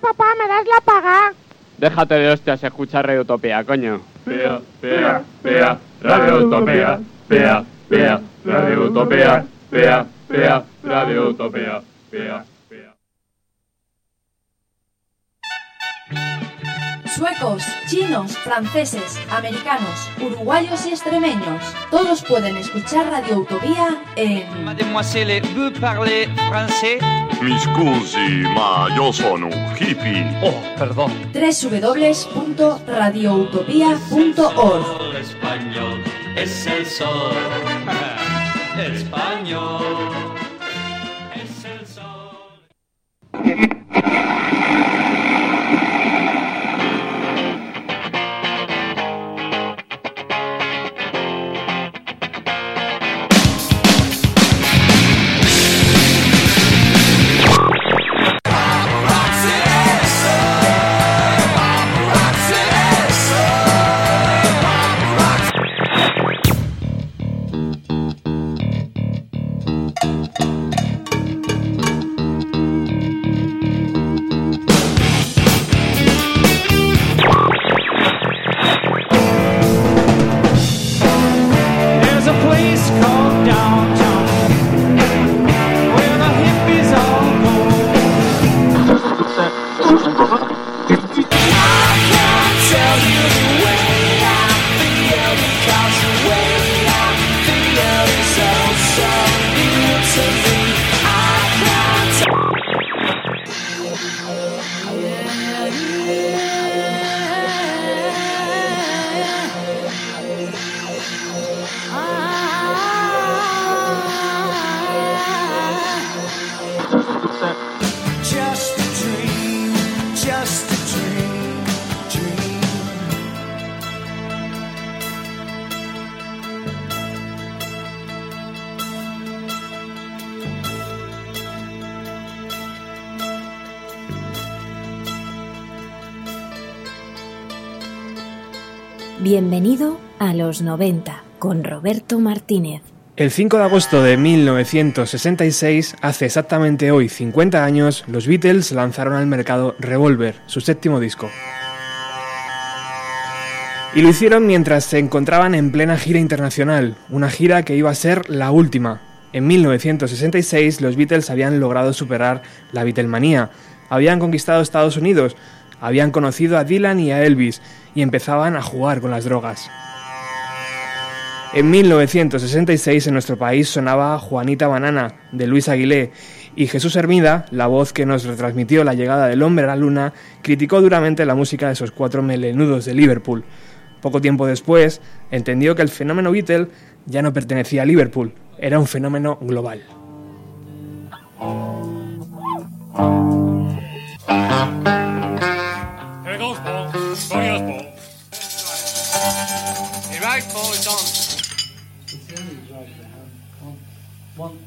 papá, ¿me das la paga? Déjate de hostias, escucha Radio Utopía, coño. Pea, pea, pea, Radio Utopía. Pea, pea, Radio Utopía. Pea, pea, Radio Utopía. Pea, pea. Suecos, chinos, franceses, americanos, uruguayos y extremeños. Todos pueden escuchar Radio Utopía en Mademoiselle, vous parlez français Mi scusi, ma io sono un hippie. Oh, perdón. www.radioutopía.org. español es el sol. Español es el sol. Los 90 con Roberto Martínez. El 5 de agosto de 1966, hace exactamente hoy 50 años, los Beatles lanzaron al mercado Revolver, su séptimo disco. Y lo hicieron mientras se encontraban en plena gira internacional, una gira que iba a ser la última. En 1966 los Beatles habían logrado superar la Beatlemanía, habían conquistado Estados Unidos, habían conocido a Dylan y a Elvis y empezaban a jugar con las drogas. En 1966 en nuestro país sonaba Juanita Banana de Luis Aguilé y Jesús Hermida, la voz que nos retransmitió la llegada del hombre a la luna, criticó duramente la música de esos cuatro melenudos de Liverpool. Poco tiempo después, entendió que el fenómeno Beatle ya no pertenecía a Liverpool, era un fenómeno global.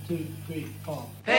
Two, three, four. Paperback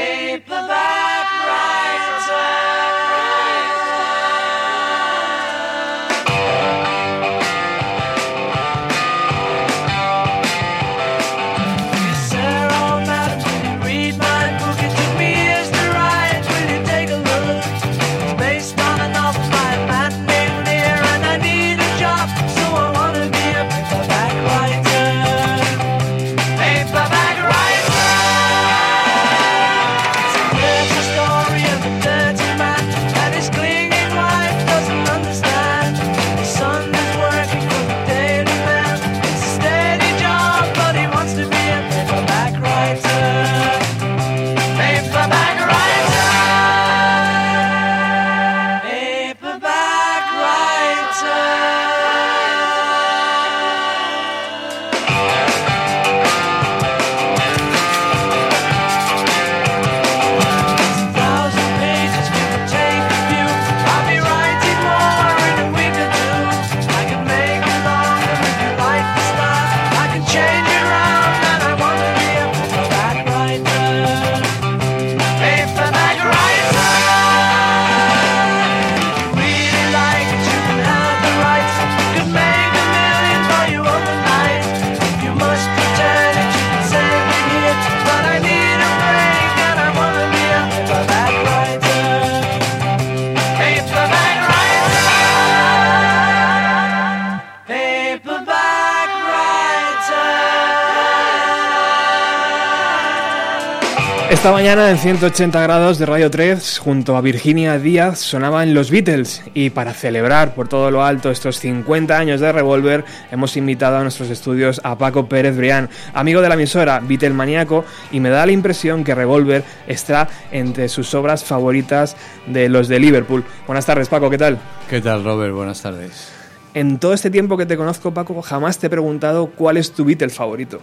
Esta mañana en 180 grados de Radio 3, junto a Virginia Díaz, sonaban los Beatles. Y para celebrar por todo lo alto estos 50 años de Revolver, hemos invitado a nuestros estudios a Paco Pérez Brián, amigo de la emisora, Beatlemaníaco, y me da la impresión que Revolver está entre sus obras favoritas de los de Liverpool. Buenas tardes, Paco, ¿qué tal? ¿Qué tal, Robert? Buenas tardes. En todo este tiempo que te conozco, Paco, jamás te he preguntado cuál es tu Beatle favorito.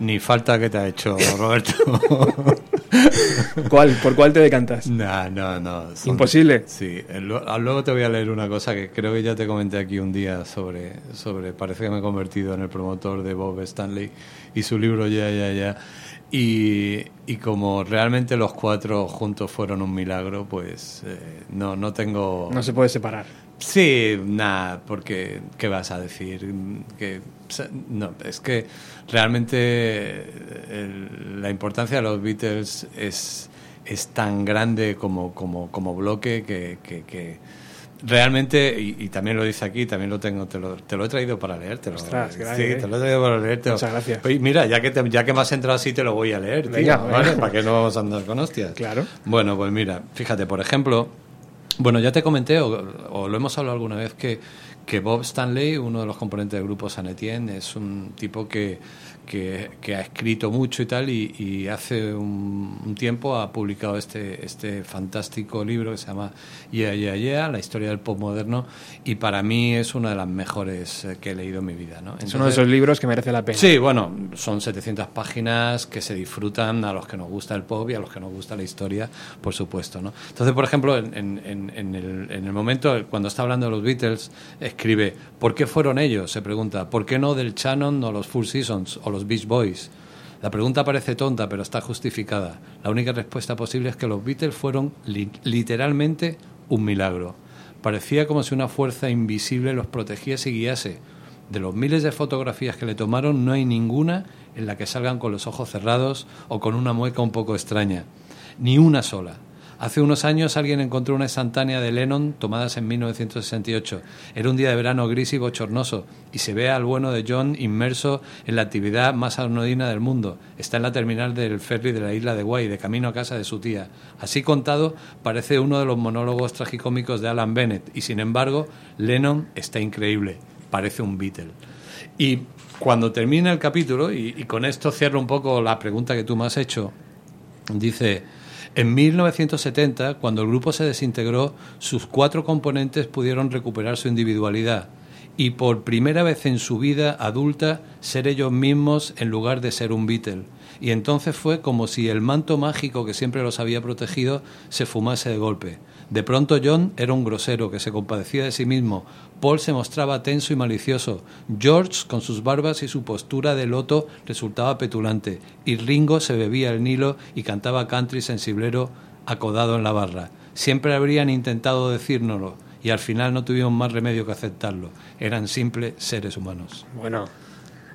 Ni falta que te ha hecho, Roberto. ¿Cuál? ¿Por cuál te decantas? no, no, no. son- Imposible. Sí, ah, luego te voy a leer una cosa que creo que ya te comenté aquí un día sobre, sobre parece que me he convertido en el promotor de Bob Stanley y su libro Ya, Ya, Ya. Y, y como realmente los cuatro juntos fueron un milagro, pues eh, no, no tengo... No se puede separar. Sí, nada, porque ¿qué vas a decir? Que no, es que realmente eh, el- la importancia de los Beatles es, es tan grande como, como, como bloque que, que- que realmente, y, y también lo dice aquí, también lo tengo, te lo, te lo he traído para leértelo. Ostras, sí, gracias, te eh. lo he traído para leértelo. Muchas gracias. Oye, mira, ya que, te- ya que me has entrado así, te lo voy a leer, tío, Venga, ¿vale? venga. ¿Para qué no vamos a andar con hostias? Claro. Bueno, pues mira, fíjate, por ejemplo, bueno, ya te comenté, o, o lo hemos hablado alguna vez, que, que Bob Stanley, uno de los componentes del grupo San Etienne, es un tipo que, que, que ha escrito mucho y tal, y, y hace un, un tiempo ha publicado este, este fantástico libro que se llama Yeah, Yeah, Yeah, la historia del pop moderno, y para mí es una de las mejores eh, que he leído en mi vida. ¿no? Es uno de esos libros que merece la pena. Sí, bueno, son 700 páginas que se disfrutan a los que nos gusta el pop y a los que nos gusta la historia, por supuesto. ¿no? Entonces, por ejemplo, en, en- en- el, en el momento, cuando está hablando de los Beatles, escribe, ¿por qué fueron ellos? Se pregunta, ¿por qué no del Shannon o los Four Seasons o los Beach Boys? La pregunta parece tonta, pero está justificada. La única respuesta posible es que los Beatles fueron li- literalmente un milagro. Parecía como si una fuerza invisible los protegiese y guiase. De los miles de fotografías que le tomaron, no hay ninguna en la que salgan con los ojos cerrados o con una mueca un poco extraña. Ni una sola. Hace unos años alguien encontró una instantánea de Lennon tomadas en 1968. Era un día de verano gris y bochornoso y se ve al bueno de John inmerso en la actividad más anodina del mundo. Está en la terminal del ferry de la isla de Guay, de camino a casa de su tía. Así contado, parece uno de los monólogos tragicómicos de Alan Bennett y sin embargo, Lennon está increíble. Parece un Beatle. Y cuando termina el capítulo, y, y con esto cierro un poco la pregunta que tú me has hecho, dice, en 1970, cuando el grupo se desintegró, sus cuatro componentes pudieron recuperar su individualidad y por primera vez en su vida adulta ser ellos mismos en lugar de ser un Beatle. Y entonces fue como si el manto mágico que siempre los había protegido se fumase de golpe. De pronto John era un grosero que se compadecía de sí mismo. Paul se mostraba tenso y malicioso. George, con sus barbas y su postura de loto, resultaba petulante. Y Ringo se bebía el Nilo y cantaba country sensiblero acodado en la barra. Siempre habrían intentado decírnoslo y al final no tuvimos más remedio que aceptarlo. Eran simples seres humanos. Bueno,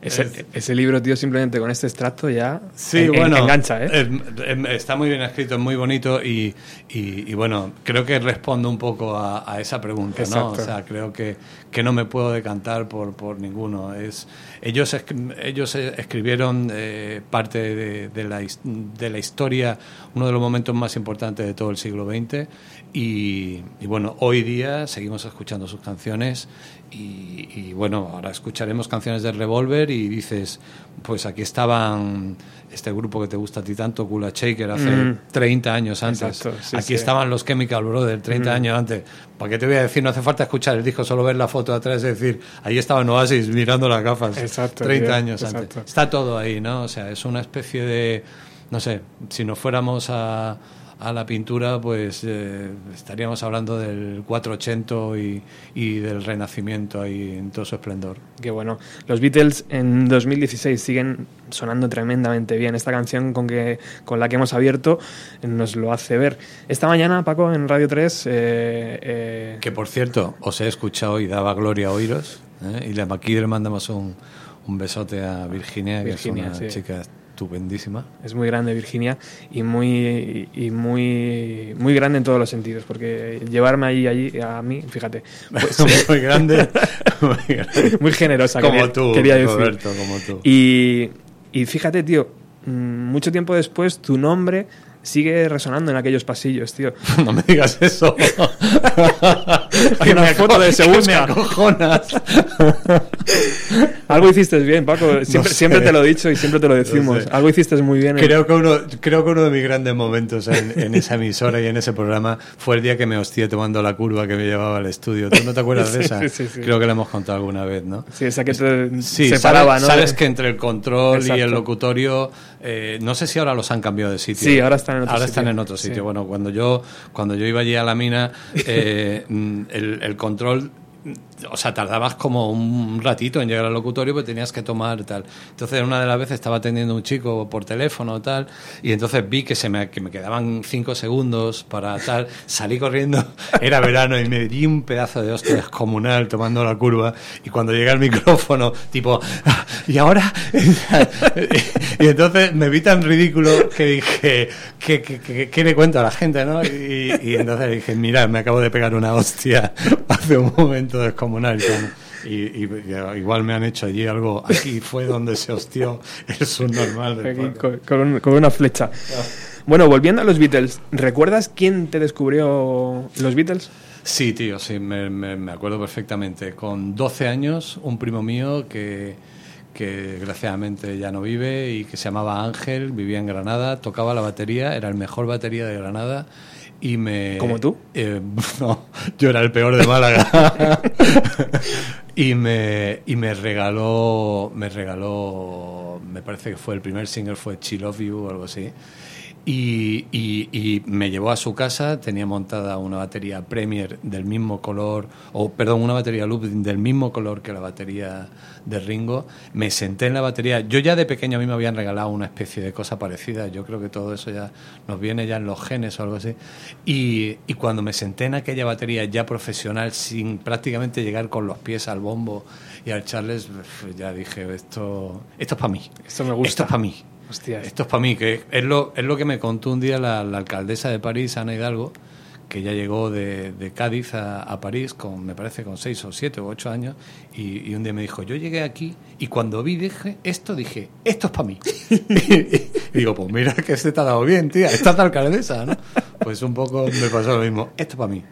ese, ese libro, tío, simplemente con este extracto ya Sí, en- en- bueno, engancha, ¿eh? es- es- está muy bien escrito, es muy bonito y, y- y bueno, creo que respondo un poco a, a esa pregunta, ¿no? O sea, creo que, que no me puedo decantar por, por ninguno. Es, ellos, ellos escribieron eh, parte de, de la, de la historia, uno de los momentos más importantes de todo el siglo XX y, y bueno, hoy día seguimos escuchando sus canciones y, y, bueno, ahora escucharemos canciones de Revolver y dices, pues aquí estaban este grupo que te gusta a ti tanto, Kula Shaker, hace Mm. 30 años antes. Exacto, sí, aquí sí. estaban los Chemical Brothers, 30 Mm. años antes. ¿Para qué te voy a decir? No hace falta escuchar el disco, solo ver la foto de atrás, es decir, ahí estaban Oasis mirando las gafas. Exacto, 30 tío, años exacto. antes. Está todo ahí, ¿no? O sea, es una especie de, no sé, si nos fuéramos a, a la pintura, pues eh, estaríamos hablando del 480 y, y del Renacimiento ahí en todo su esplendor. Qué bueno. Los Beatles en 2016 siguen sonando tremendamente bien. Esta canción con, que, con la que hemos abierto nos lo hace ver. Esta mañana, Paco, en Radio 3, eh, eh, Que por cierto, os he escuchado y daba gloria a oíros. ¿eh? Y aquí le mandamos un, un besote a Virginia, que Virginia, es una sí. chica estupendísima. es muy grande Virginia y muy y muy muy grande en todos los sentidos porque llevarme allí allí a mí fíjate pues, muy grande, muy grande. muy generosa Como quería, tú, quería decir Roberto, como tú. y, y fíjate tío mm, mucho tiempo después tu nombre sigue resonando en aquellos pasillos, tío. No me digas eso. Hay una foto de Se Busca. Algo hiciste bien, Paco. Siempre, sé. siempre te lo he dicho y siempre te lo decimos. sé. Algo hiciste muy bien. en- Creo que uno, creo que uno de mis grandes momentos en, en esa emisora y en ese programa fue el día que me hostié tomando la curva que me llevaba al estudio. ¿Tú no te acuerdas de Sí, esa? sí, sí, sí. Creo que la hemos contado alguna vez, ¿no? Sí, esa que te separaba, sabes, ¿no? sabes que entre el control y el Exacto. locutorio, eh, no sé si ahora los han cambiado de sitio. Sí, ahora están en otro Ahora sitio. están en otro sitio. Sí. Bueno, cuando yo, cuando yo iba allí a la mina, eh, mm, el, el control, o sea, tardabas como un ratito en llegar al locutorio, porque tenías que tomar tal. Entonces, una de las veces estaba atendiendo un chico por teléfono tal, y entonces vi que se me, que me quedaban cinco segundos para tal. Salí corriendo, era verano, y me di un pedazo de hostia descomunal tomando la curva. Y cuando llegué al micrófono, tipo, "Ah, ¿y ahora? y entonces me vi tan ridículo que dije, ¿qué, qué, qué- qué le cuento a la gente? ¿no? Y, y entonces dije, mira, me acabo de pegar una hostia hace un momento descomunal. Tal. Y, y- y igual me han hecho allí algo. Aquí fue donde se hostió el subnormal. del con, con- con una flecha. Bueno, volviendo a los Beatles, ¿recuerdas quién te descubrió los Beatles? Sí, tío, sí, me, me- me acuerdo perfectamente. Con 12 años, un primo mío que, que desgraciadamente ya no vive y que se llamaba Ángel, vivía en Granada, tocaba la batería, era el mejor batería de Granada y me... ¿Como tú? Eh, no, yo era el peor de Málaga. y me, y me regaló, me regaló, me parece que fue el primer single, fue Chill of You o algo así. Y, y- y me llevó a su casa, tenía montada una batería Premier del mismo color, o perdón, una batería Loop del mismo color que la batería de Ringo. Me senté en la batería. Yo ya de pequeño a mí me habían regalado una especie de cosa parecida. Yo creo que todo eso ya nos viene ya en los genes o algo así. Y, y cuando me senté en aquella batería ya profesional, sin prácticamente llegar con los pies al bombo y al Charles, ya dije, esto, esto es para mí. Esto me gusta. Esto es para mí. Hostia. Esto es para mí, que es lo, es lo que me contó un día la, alcaldesa de París, Ana Hidalgo, que ya llegó de, Cádiz a, París con, me parece, con seis o siete o ocho años, y, un día me dijo, yo llegué aquí y cuando vi dije, esto dije, esto es para mí. y, digo, pues mira que se te ha dado bien, tía, esta es la alcaldesa, ¿no? Pues un poco me pasó lo mismo, esto es para mí,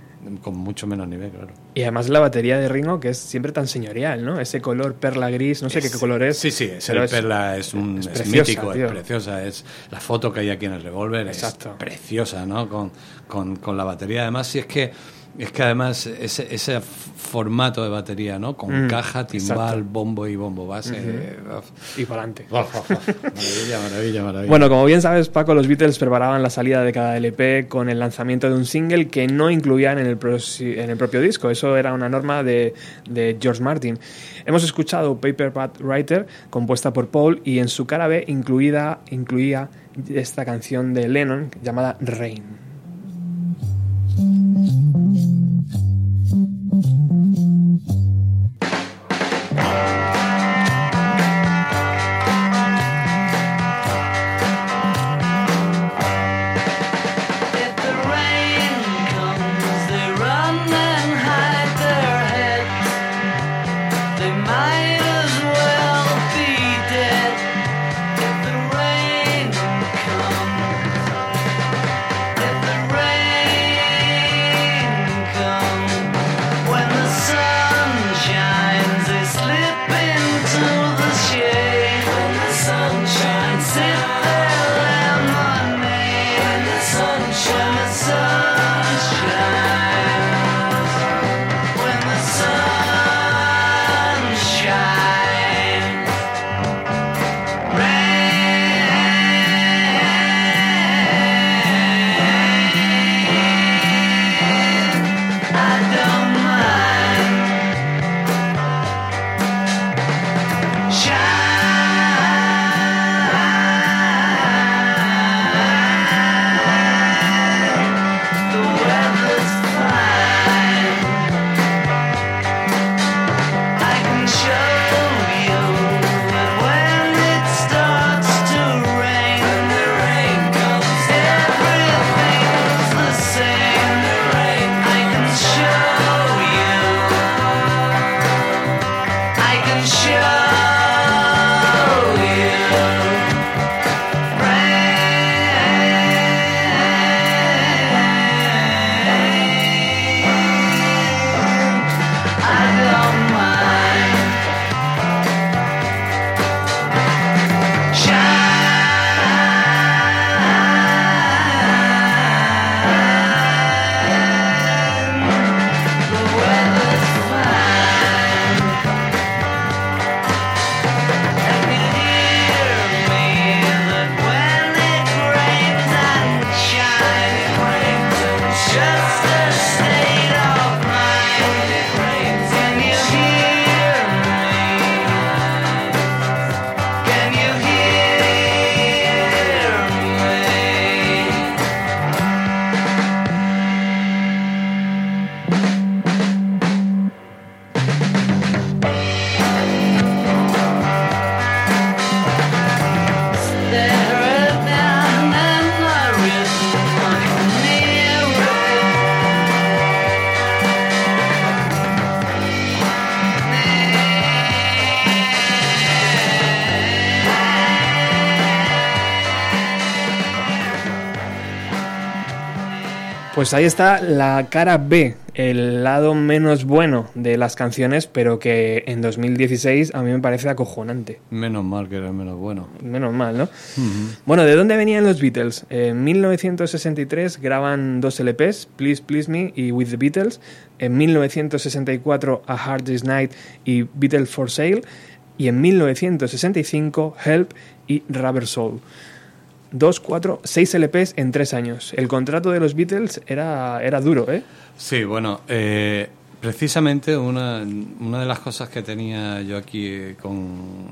con mucho menos nivel, claro. Y además la batería de Ringo, que es siempre tan señorial, ¿no? Ese color perla gris, no sé qué color es. Sí, sí, es el perla, es, un, es es preciosa, mítico, tío. es preciosa. Es la foto que hay aquí en el revólver, es preciosa, ¿no? Con, con, con la batería. Además, si es que es que además ese, ese formato de batería, ¿no? Con Mm, caja, timbal, exacto. bombo y bombo base. Eh, Y para adelante. maravilla, maravilla, maravilla. Bueno, como bien sabes, Paco, los Beatles preparaban la salida de cada LP con el lanzamiento de un single que no incluían en el, en el propio disco. Eso era una norma de, de George Martin. Hemos escuchado Paper Pat Writer, compuesta por Paul, y en su cara B incluida, incluía esta canción de Lennon llamada Rain. Pues ahí está la cara B, el lado menos bueno de las canciones, pero que en 2016 a mí me parece acojonante. Menos mal que era el menos bueno. Menos mal, ¿no? Bueno, ¿de dónde venían los Beatles? En 1963 graban dos LPs, Please Please Me y With the Beatles. En 1964 A Hard Day's Night y Beatles for Sale. Y en 1965 Help y Rubber Soul. Dos, cuatro, seis LPs en tres años. El contrato de los Beatles era, era duro, ¿eh? Sí, bueno, eh, precisamente una, una de las cosas que tenía yo aquí eh, con,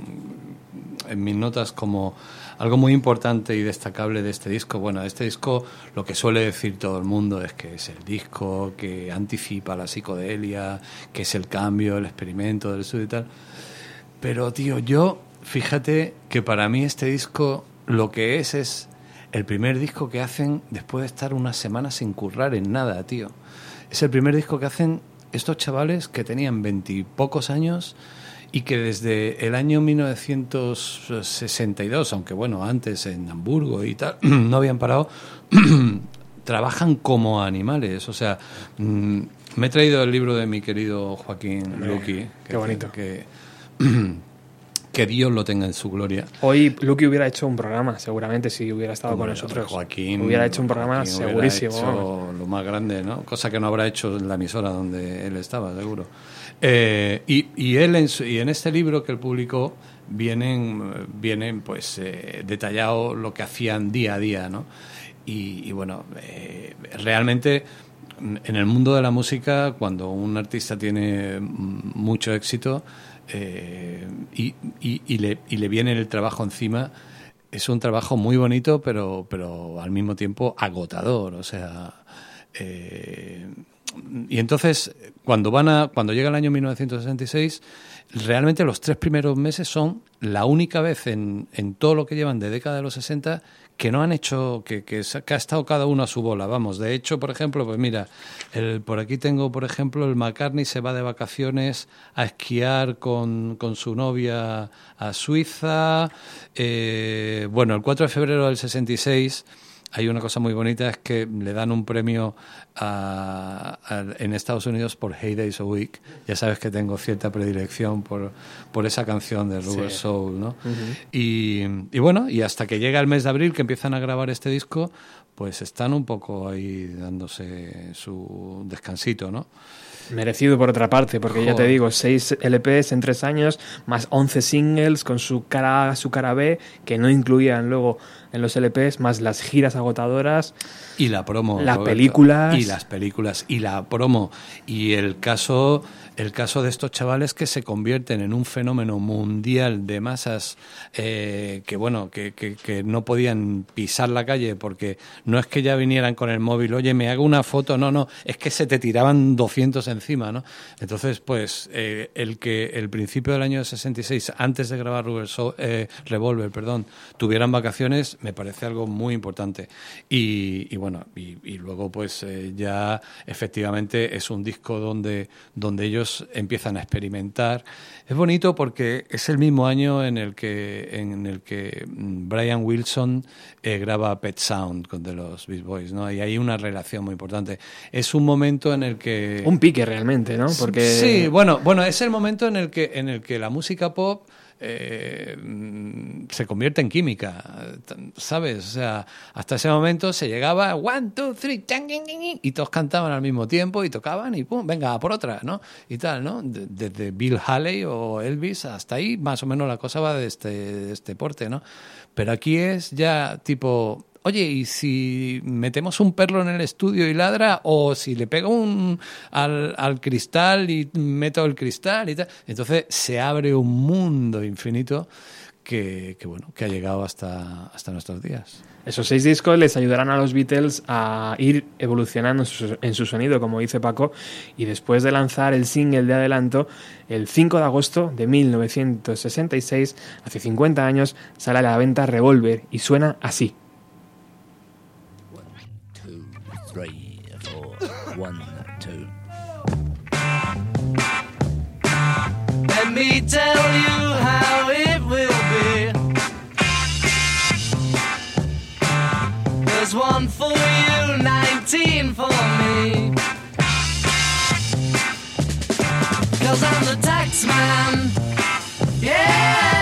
en mis notas como algo muy importante y destacable de este disco, bueno, este disco lo que suele decir todo el mundo es que es el disco que anticipa la psicodelia, que es el cambio, el experimento del estudio y tal. Pero, tío, yo, fíjate que para mí este disco lo que es es el primer disco que hacen después de estar una semana sin currar en nada, tío. Es el primer disco que hacen estos chavales que tenían veintipocos años y que desde el año 1962, aunque bueno, antes en Hamburgo y tal, no habían parado, trabajan como animales. O sea, mm, me he traído el libro de mi querido Joaquín Luqui. qué bonito. Que, que Dios lo tenga en su gloria. Hoy Lucky hubiera hecho un programa, seguramente, si hubiera estado Hombre, con nosotros. Joaquín Hubiera hecho un programa Joaquín segurísimo. hecho lo más grande, ¿no? Cosa que no habrá hecho en la emisora donde él estaba, seguro. Eh, y, y él en, y en este libro que él publicó vienen, vienen pues eh, detallado lo que hacían día a día, ¿no? Y, y bueno, eh, realmente en el mundo de la música, cuando un artista tiene mucho éxito eh, y, y- y le, y le viene el trabajo encima, es un trabajo muy bonito, pero, pero al mismo tiempo agotador. O sea, eh, y entonces, cuando van a, cuando llega el año 1966, realmente los tres primeros meses son la única vez en, en todo lo que llevan de década de los 60 que no han hecho, que, que, ha estado cada uno a su bola. Vamos, de hecho, por ejemplo, pues mira, el, por aquí tengo, por ejemplo, el McCartney se va de vacaciones a esquiar con, con su novia a Suiza. Eh, bueno, el 4 de febrero del 66 hay una cosa muy bonita, es que le dan un premio a- a- en Estados Unidos por Hey Days a Week. Ya sabes que tengo cierta predilección por, por esa canción de Rubber Sí. Soul, ¿no? y, y bueno, y hasta que llega el mes de abril que empiezan a grabar este disco, pues están un poco ahí dándose su descansito, ¿no? Merecido por otra parte, porque ya te digo, 6 LPs en 3 años, más 11 singles con su cara A, su cara B, que no incluían luego en los LPs, más las giras agotadoras. Y la promo. Las Roberto. películas. Y las películas. Y la promo. Y el caso, el caso de estos chavales que se convierten en un fenómeno mundial de masas eh, que, bueno, que, que, no podían pisar la calle porque no es que ya vinieran con el móvil, oye, me hago una foto. No, no, es que se te tiraban 200 encima, ¿no? Entonces, pues, eh, el que el principio del año 66, antes de grabar Rubber eh, Revolver, perdón, tuvieran vacaciones, me parece algo muy importante. Y, y bueno, y, y luego pues eh, ya efectivamente es un disco donde, donde ellos empiezan a experimentar. Es bonito porque es el mismo año en el que, en el que mm, Brian Wilson eh, graba Pet Sound con de los Beast Boys, ¿no? Y hay una relación muy importante. Es un momento en el que... Un pique realmente, ¿no? Porque Sí, bueno, bueno, es el momento en el que, en el que la música pop eh, se convierte en química, ¿sabes? O sea, hasta ese momento se llegaba one, two, three, y todos cantaban al mismo tiempo y tocaban y pum, venga, por otra, ¿no? Y tal, ¿no? De- Desde Bill Haley o Elvis hasta ahí, más o menos la cosa va de este, de este porte, ¿no? Pero aquí es ya tipo, oye, ¿y si metemos un perro en el estudio y ladra? O si le pego un al, al cristal y meto el cristal y tal. Entonces se abre un mundo infinito que, que, bueno, que ha llegado hasta, hasta nuestros días. Esos seis discos les ayudarán a los Beatles a ir evolucionando en su, sonido, como dice Paco, y después de lanzar el single de adelanto, el 5 de agosto de 1966, hace 50 años, sale a la venta Revolver y suena así. one, two. Let me tell you how it will be. There's one for you, 19 for me. Cause I'm the tax man. Yeah!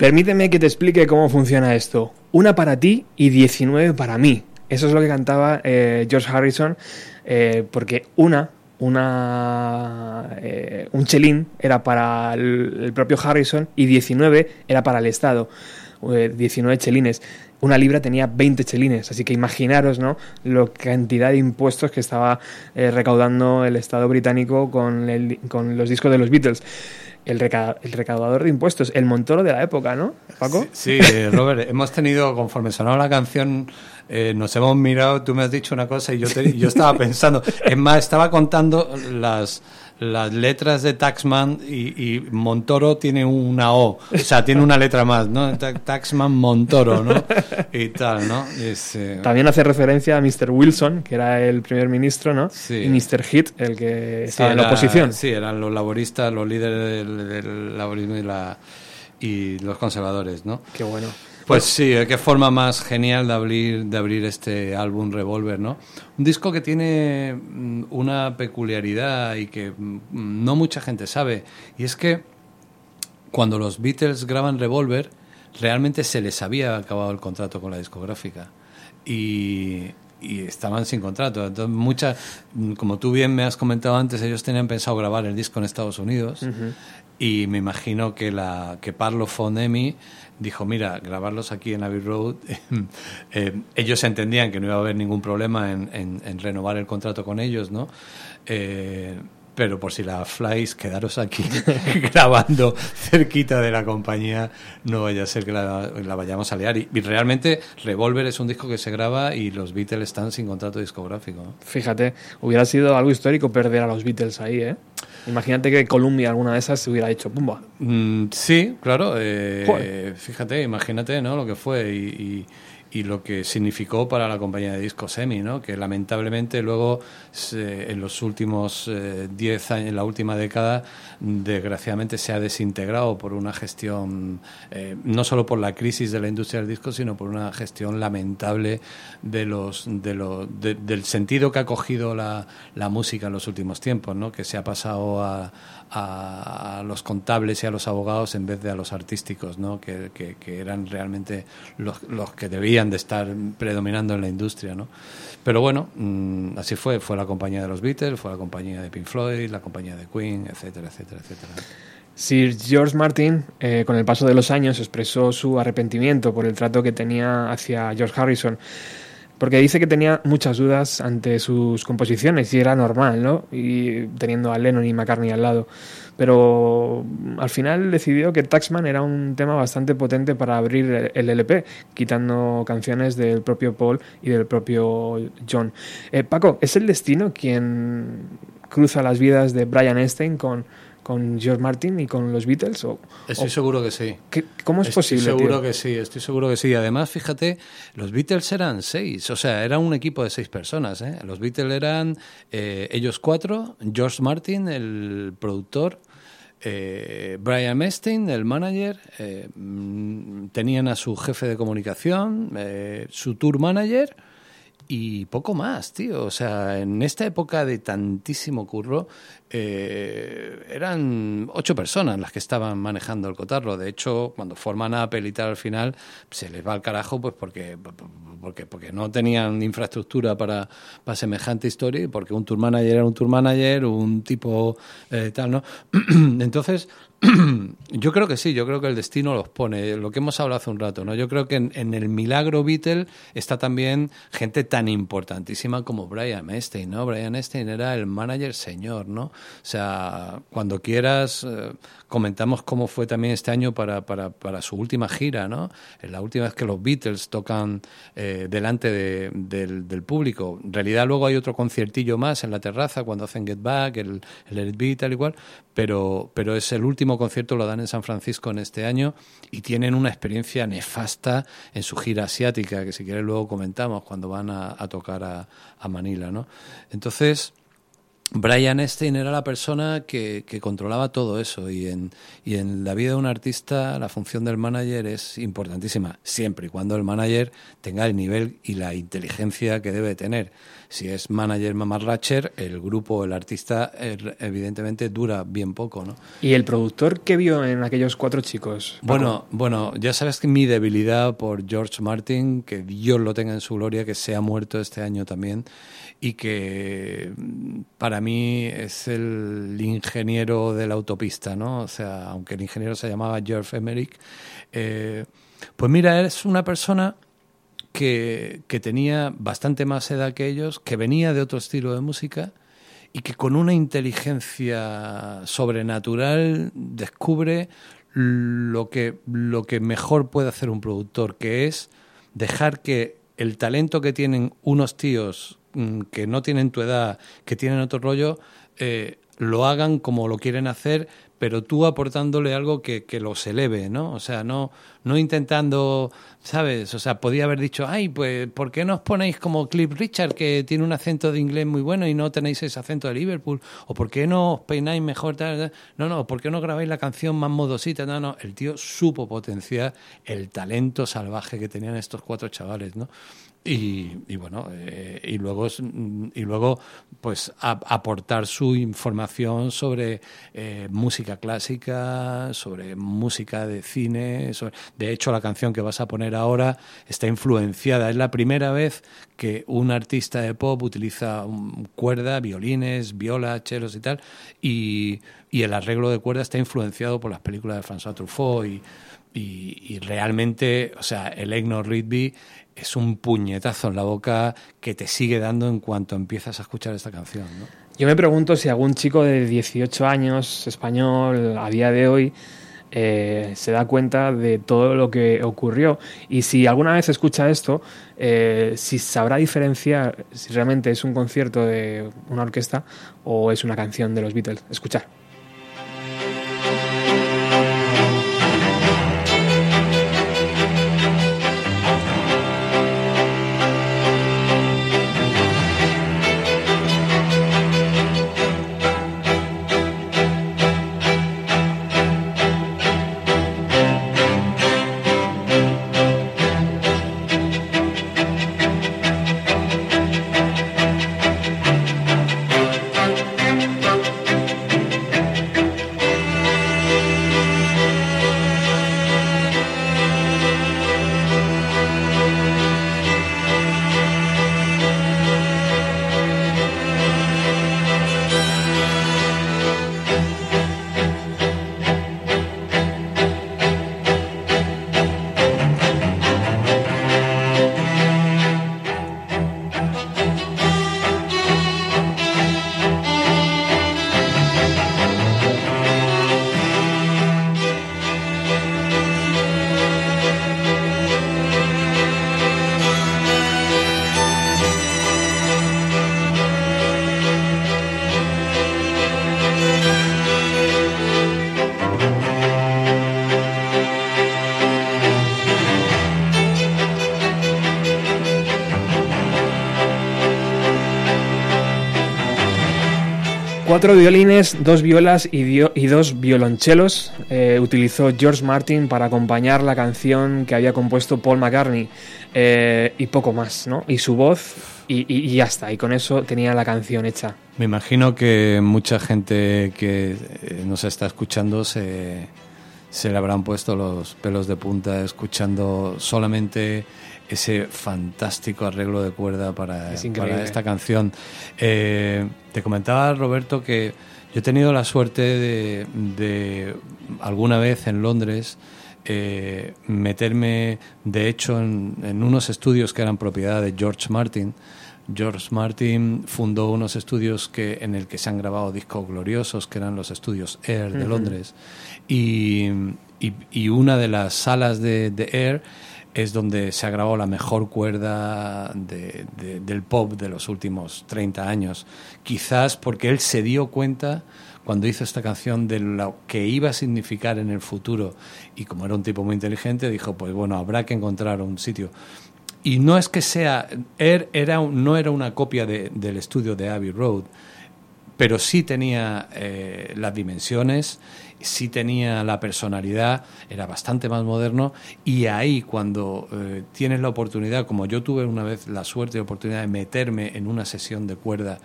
Permíteme que te explique cómo funciona esto. Una para ti y 19 para mí. Eso es lo que cantaba eh, George Harrison, eh, porque una, una eh, un chelín era para el, propio Harrison y 19 era para el Estado. Eh, 19 chelines. Una libra tenía 20 chelines, así que imaginaros ¿no? la cantidad de impuestos que estaba recaudando el Estado británico con los discos de los Beatles. El, reca- el recaudador de impuestos, el Montoro de la época, ¿no, Paco? Sí, eh, Robert, hemos tenido, conforme sonaba la canción, eh, nos hemos mirado, tú me has dicho una cosa y yo, te- yo estaba pensando, es más, estaba contando las, las letras de Taxman y, y Montoro tiene una O, o sea, tiene una letra más, ¿no? Ta- Taxman Montoro, ¿no? Y tal, ¿no? Es, eh, También hace referencia a Mr. Wilson, que era el primer ministro, ¿no? Sí. Y Mr. Heath, el que Sí, estaba en la oposición. Sí, eran los laboristas, los líderes del, del laborismo y, la, y los conservadores, ¿no? Qué bueno. Pues sí, eh, qué forma más genial de abrir, de abrir este álbum Revolver, ¿no? Un disco que tiene mm, una peculiaridad y que mm, no mucha gente sabe, y es que cuando los Beatles graban Revolver, realmente se les había acabado el contrato con la discográfica. Y, y estaban sin contrato. Entonces, muchas, mm, como tú bien me has comentado antes, ellos tenían pensado grabar el disco en Estados Unidos. Y me imagino que la que Parlo Fonemi dijo, mira, grabarlos aquí en Abbey Road, eh, ellos entendían que no iba a haber ningún problema en, en- en renovar el contrato con ellos, ¿no? Eh, pero por si la flies, quedaros aquí grabando cerquita de la compañía, no vaya a ser que la, la vayamos a liar. Y, y realmente Revolver es un disco que se graba y los Beatles están sin contrato discográfico. ¿no? Fíjate, hubiera sido algo histórico perder a los Beatles ahí, ¿eh? Imagínate que Columbia, alguna de esas, se hubiera hecho pumba. Mm, sí, claro. eh, fíjate, imagínate, ¿no? Lo que fue y, y- y lo que significó para la compañía de discos Semi, ¿no? Que lamentablemente luego se- en los últimos 10 años, en la última década, desgraciadamente se ha desintegrado por una gestión, eh, no solo por la crisis de la industria del disco, sino por una gestión lamentable de los, de los, de- del sentido que ha cogido la, la música en los últimos tiempos, ¿no? Que se ha pasado a, a, los contables y a los abogados en vez de a los artísticos, ¿no? Que, que- que eran realmente los, los que debían de estar predominando en la industria, ¿no? Pero bueno, mm, así fue. Fue la compañía de los Beatles, fue la compañía de Pink Floyd, la compañía de Queen, etcétera, etcétera, etcétera. Sir George Martin, eh, con el paso de los años, expresó su arrepentimiento por el trato que tenía hacia George Harrison. Porque dice que tenía muchas dudas ante sus composiciones y era normal, ¿no? Y teniendo a Lennon y McCartney al lado. Pero mm, al final decidió que Taxman era un tema bastante potente para abrir el LP, quitando canciones del propio Paul y del propio John. Eh, Paco, ¿es el destino quien cruza las vidas de Brian Epstein con, con George Martin y con los Beatles? O, Estoy o- seguro que sí. ¿qué- ¿Cómo es Estoy posible? seguro tío? que sí, estoy seguro que sí. Además, fíjate, los Beatles eran seis, o sea, era un equipo de seis personas. ¿eh? Los Beatles eran eh, ellos cuatro, George Martin, el productor, eh, Brian Epstein, el manager, eh, mm, tenían a su jefe de comunicación, su tour manager y poco más, tío. O sea, en esta época de tantísimo curro, eh, eran ocho personas las que estaban manejando el cotarro. De hecho, cuando forman Apple y tal al final, se les va al carajo, pues porque, porque, porque no tenían infraestructura para, para semejante historia porque un tour manager era un tour manager, un tipo eh, tal, ¿no? Entonces, yo creo que sí, yo creo que el destino los pone. Lo que hemos hablado hace un rato, ¿no? Yo creo que en, en el milagro Beatle está también gente tan importantísima como Brian Epstein, ¿no? Brian Epstein era el manager señor, ¿no? O sea, cuando quieras, eh, comentamos cómo fue también este año para, para, para su última gira, ¿no? La última vez que los Beatles tocan eh, delante de- del, público. En realidad luego hay otro conciertillo más en la terraza cuando hacen Get Back, el, el Let It tal y cual, pero, pero es el último concierto, lo dan en San Francisco en este año y tienen una experiencia nefasta en su gira asiática, que si quieres luego comentamos cuando van a, a tocar a, a Manila, ¿no? Entonces... Brian Epstein era la persona que, que controlaba todo eso y en, y en la vida de un artista la función del manager es importantísima, siempre y cuando el manager tenga el nivel y la inteligencia que debe tener. Si es manager mamarracher, el grupo, el artista, er- evidentemente dura bien poco, ¿no? ¿Y el productor qué vio en aquellos cuatro chicos? Paco? Bueno, bueno, ya sabes que mi debilidad por George Martin, que Dios lo tenga en su gloria, que se ha muerto este año también, y que mm, para mí es el ingeniero de la autopista, ¿no? O sea, aunque el ingeniero se llamaba George Emerick, eh, pues mira, es una persona que, que tenía bastante más edad que ellos, que venía de otro estilo de música y que con una inteligencia sobrenatural descubre lo que, lo que mejor puede hacer un productor, que es dejar que el talento que tienen unos tíos que no tienen tu edad, que tienen otro rollo, eh, lo hagan como lo quieren hacer, pero tú aportándole algo que, que los eleve, ¿no? O sea, no, no intentando, ¿sabes? O sea, podía haber dicho, ay, pues, ¿por qué no os ponéis como Cliff Richard, que tiene un acento de inglés muy bueno y no tenéis ese acento de Liverpool? ¿O por qué no os peináis mejor? Tal? No, no, ¿por qué no grabáis la canción más modosita? No, no, el tío supo potenciar el talento salvaje que tenían estos cuatro chavales, ¿no? Y, y bueno, eh, y luego mm, y luego pues a- aportar su información sobre eh, música clásica, sobre música de cine. sobre- de hecho, la canción que vas a poner ahora está influenciada. Es la primera vez que un artista de pop utiliza un- cuerda, violines, viola, chelos y tal, y, y el arreglo de cuerda está influenciado por las películas de François Truffaut y, y, y realmente, o sea, el Egnor Rigby es un puñetazo en la boca que te sigue dando en cuanto empiezas a escuchar esta canción, ¿no? Yo me pregunto si algún chico de 18 años, español, a día de hoy, eh, se da cuenta de todo lo que ocurrió. Y si alguna vez escucha esto, eh, si sabrá diferenciar si realmente es un concierto de una orquesta o es una canción de los Beatles. Escuchar. Cuatro violines, dos violas y, dos violonchelos eh, utilizó George Martin para acompañar la canción que había compuesto Paul McCartney eh, y poco más, ¿no? Y su voz y, y- y ya está, y con eso tenía la canción hecha. Me imagino que mucha gente que eh, nos está escuchando se, se le habrán puesto los pelos de punta escuchando solamente ese fantástico arreglo de cuerda para, Es increíble. para esta canción. Eh, te comentaba, Roberto, que yo he tenido la suerte de, de alguna vez en Londres eh, meterme, de hecho, en, en unos estudios que eran propiedad de George Martin. George Martin fundó unos estudios que, en el que se han grabado discos gloriosos, que eran los estudios Air de. Londres. Y, y- y una de las salas de, de Air es donde se ha grabado la mejor cuerda de- de- del pop de los últimos 30 años. Quizás porque él se dio cuenta cuando hizo esta canción de lo que iba a significar en el futuro y como era un tipo muy inteligente dijo pues bueno habrá que encontrar un sitio y no es que sea Air era no era una copia de- del estudio de Abbey Road pero sí tenía eh, las dimensiones, sí tenía la personalidad, era bastante más moderno y ahí cuando eh, tienes la oportunidad, como yo tuve una vez la suerte y oportunidad de meterme en una sesión de cuerda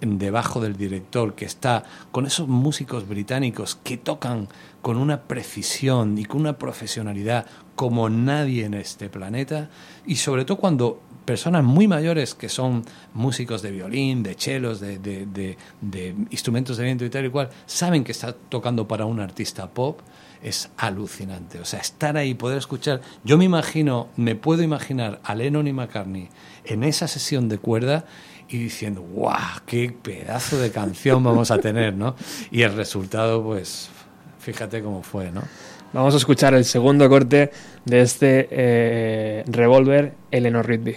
debajo del director que está con esos músicos británicos que tocan con una precisión y con una profesionalidad como nadie en este planeta y sobre todo cuando personas muy mayores que son músicos de violín, de chelos, de, de- de- de instrumentos de viento y tal y cual, saben que está tocando para un artista pop, es alucinante. O sea, estar ahí, poder escuchar. Yo me imagino, me puedo imaginar a Lennon y McCartney en esa sesión de cuerda y diciendo, ¡guau! ¡Qué pedazo de canción vamos a tener, ¿no? Y el resultado, pues, fíjate cómo fue, ¿no? Vamos a escuchar el segundo corte de este eh, Revolver, Eleanor Rigby.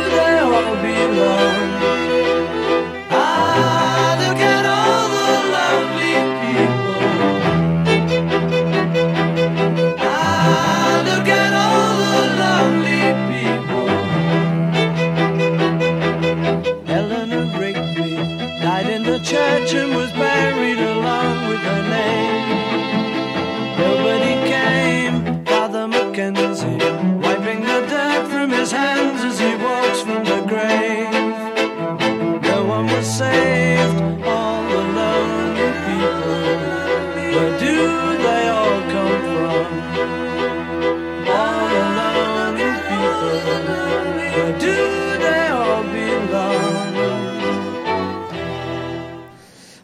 alone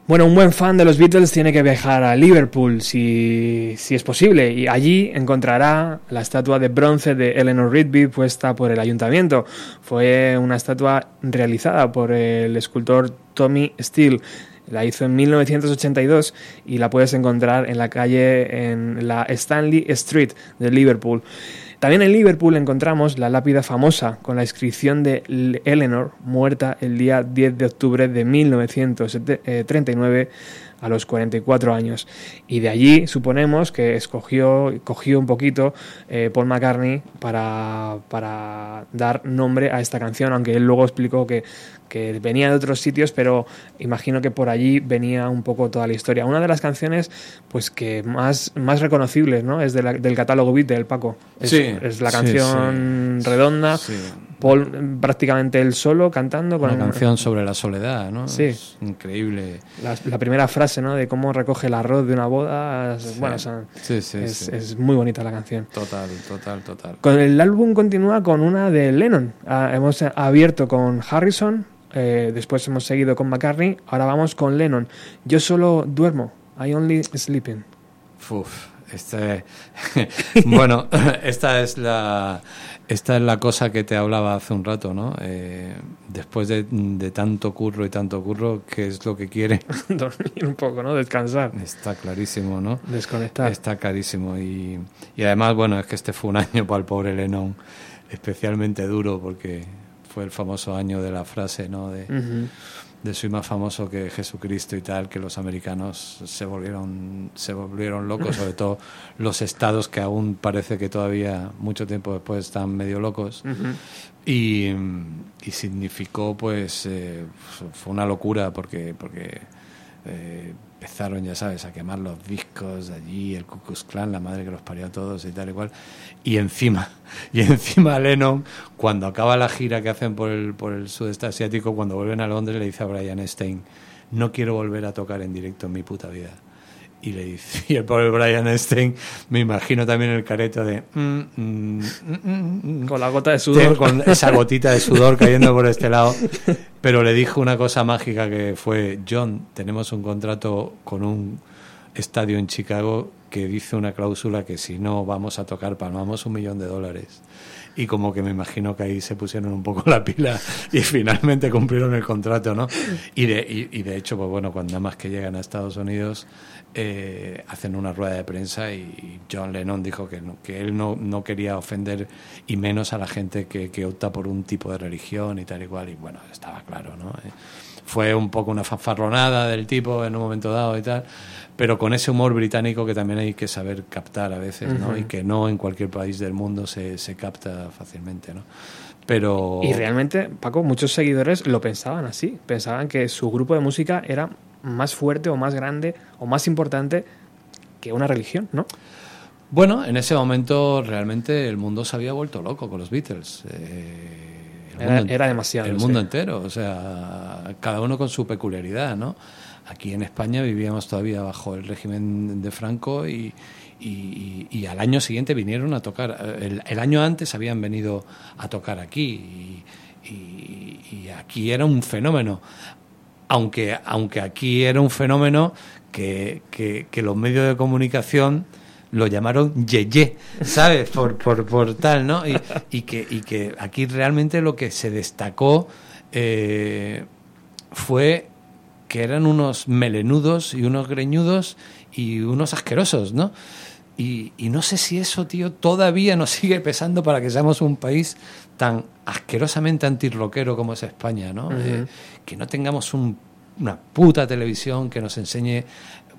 Bueno, un buen fan de los Beatles tiene que viajar a Liverpool si, si es posible y allí encontrará la estatua de bronce de Eleanor Rigby puesta por el ayuntamiento. Fue una estatua realizada por el escultor Tommy Steele. La hizo en 1982 y la puedes encontrar en la calle en la Stanley Street de Liverpool. También en Liverpool encontramos la lápida famosa con la inscripción de Eleanor, muerta el día 10 de octubre de 1939 a los 44 años. Y de allí suponemos que escogió, cogió un poquito eh, Paul McCartney para, para dar nombre a esta canción, aunque él luego explicó que, que venía de otros sitios, pero imagino que por allí venía un poco toda la historia. Una de las canciones pues que más, más reconocibles ¿no? es de la- del catálogo Beat del Paco. Es, Sí, es la sí, canción redonda. Paul prácticamente él solo cantando con Una canción sobre la soledad, ¿no? Sí. Es increíble. la, la primera frase ¿no? de cómo recoge el arroz de una boda. Sí. Bueno, o sea, Sí, sí, es, sí. es muy bonita la canción. Total, total, total. Con el álbum continúa con una de Lennon. Ah, hemos abierto con Harrison, eh, después hemos seguido con McCartney, ahora vamos con Lennon. Yo solo duermo, I only sleeping. Uf, este, bueno, esta es la esta es la cosa que te hablaba hace un rato, ¿no? Eh, después de, de tanto curro y tanto curro, ¿qué es lo que quiere? Dormir un poco, ¿no? Descansar, Está clarísimo, ¿no? desconectar. Está clarísimo y, y además, bueno, es que este fue un año para el pobre Lennon especialmente duro porque fue el famoso año de la frase, ¿no? De. De soy más famoso que Jesucristo y tal, que los americanos se volvieron, se volvieron locos, sobre todo los estados que aún parece que todavía mucho tiempo después están medio locos. Y significó, pues, eh, fue una locura porque, porque eh, empezaron, ya sabes, a quemar los discos allí, el Ku Klux Klan, la madre que los parió a todos y tal y cual. Y encima, y encima Lennon, cuando acaba la gira que hacen por el, por el sudeste asiático, cuando vuelven a Londres, le dice a Brian Stein, no quiero volver a tocar en directo en mi puta vida. Y le dice, y el pobre Brian Stein, me imagino también el careto de... "Mm, mm, mm, mm, mm". Con la gota de sudor. Con esa gotita de sudor cayendo por este lado. Pero le dijo una cosa mágica que fue, John, tenemos un contrato con un estadio en Chicago que dice una cláusula que si no vamos a tocar palmamos un millón de dólares. Y como que me imagino que ahí se pusieron un poco la pila y finalmente cumplieron el contrato, ¿no? Y de, y, y de hecho, pues bueno, cuando nada más que llegan a Estados Unidos, eh, hacen una rueda de prensa y John Lennon dijo que, no- que él no, no quería ofender y menos a la gente que, que opta por un tipo de religión y tal y cual. Y bueno, estaba claro, ¿no? Eh, fue un poco una fanfarronada del tipo en un momento dado y tal, pero con ese humor británico que también hay que saber captar a veces, ¿no? Ujú. Y que no en cualquier país del mundo se, se capta fácilmente, ¿no? Pero... Y realmente, Paco, muchos seguidores lo pensaban así. Pensaban que su grupo de música era más fuerte o más grande o más importante que una religión, ¿no? Bueno, en ese momento realmente el mundo se había vuelto loco con los Beatles. Eh, Era- demasiado, El sí. mundo entero, o sea, cada uno con su peculiaridad, ¿no? Aquí en España vivíamos todavía bajo el régimen de Franco y, y- y al año siguiente vinieron a tocar. El, el año antes habían venido a tocar aquí y aquí era un fenómeno aunque, aunque aquí era un fenómeno que, que, los medios de comunicación lo llamaron yeye, ¿sabes? Por, por, por tal, ¿no? Y, y que, y que aquí realmente lo que se destacó eh, fue que eran unos melenudos y unos greñudos y unos asquerosos, ¿no? Y, y no sé si eso, tío, todavía nos sigue pesando para que seamos un país tan asquerosamente antirroquero como es España, ¿no? Eh, que no tengamos un- una puta televisión que nos enseñe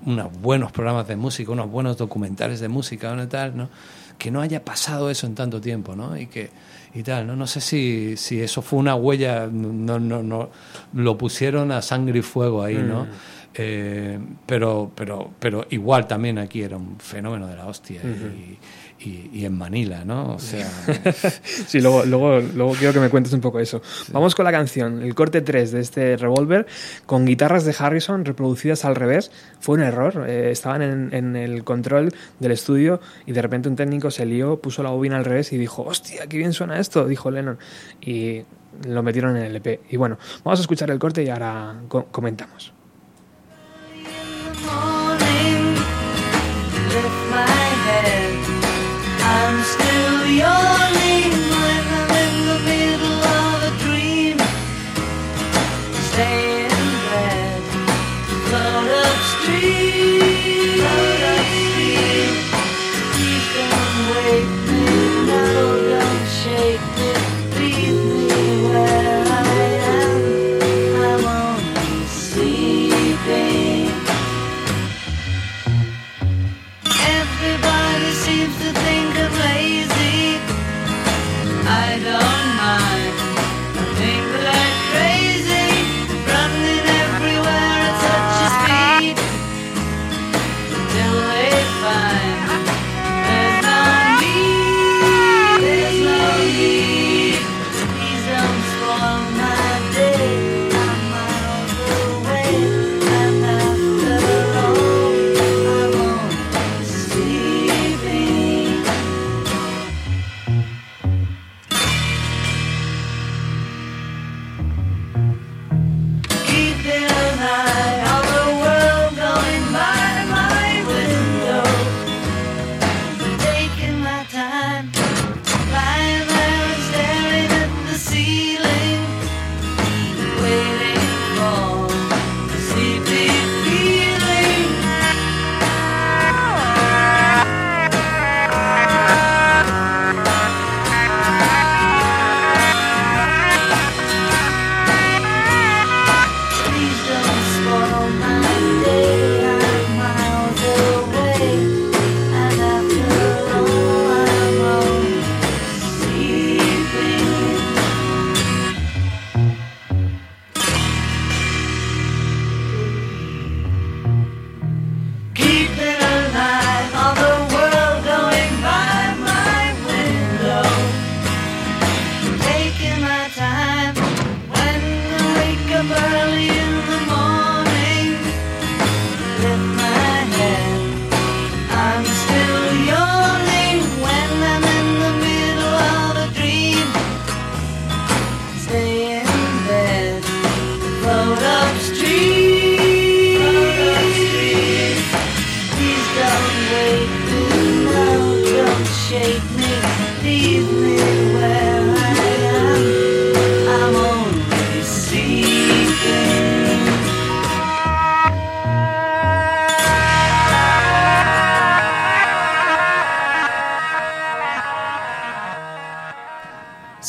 unos buenos programas de música, unos buenos documentales de música, ¿no? tal, ¿no? Que no haya pasado eso en tanto tiempo, ¿no? Y que y tal, ¿no? No sé si, si eso fue una huella, no, no, no, lo pusieron a sangre y fuego ahí, ¿no? Mm. Eh, pero, pero, pero igual también aquí era un fenómeno de la hostia y, y- y en Manila, ¿no? O sea, Sí, luego, luego, luego quiero que me cuentes un poco eso. Vamos con la canción, el corte 3 de este revólver, con guitarras de Harrison reproducidas al revés. Fue un error, eh, estaban en, en el control del estudio y de repente un técnico se lió, puso la bobina al revés y dijo, hostia, qué bien suena esto, dijo Lennon. Y lo metieron en el EP. Y bueno, vamos a escuchar el corte y ahora co- comentamos. morning, your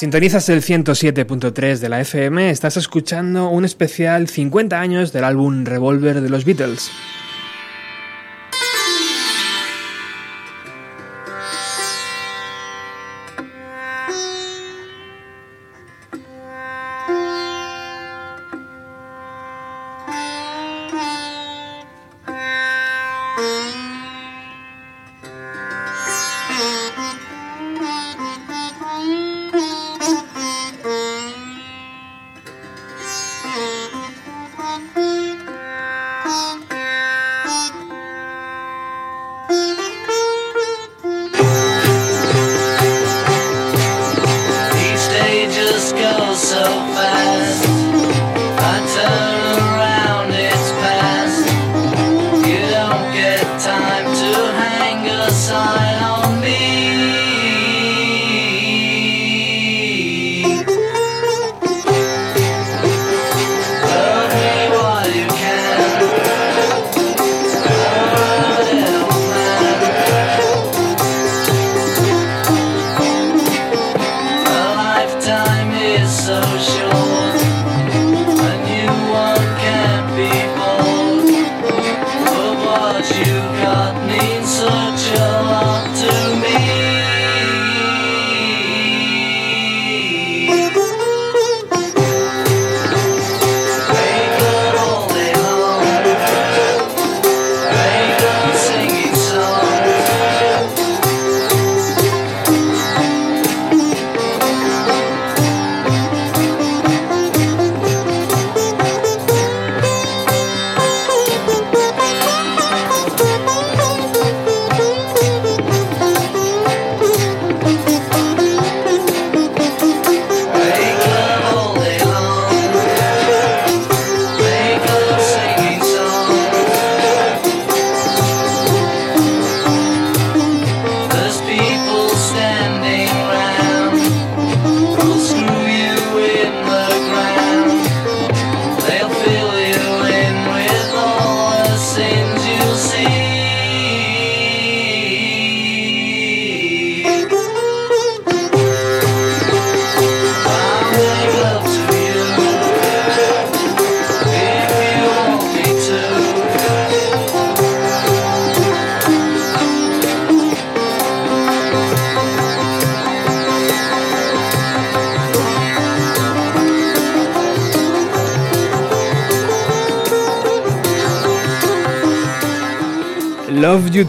Sintonizas el 107.3 de la FM, estás escuchando un especial 50 años del álbum Revolver de los Beatles.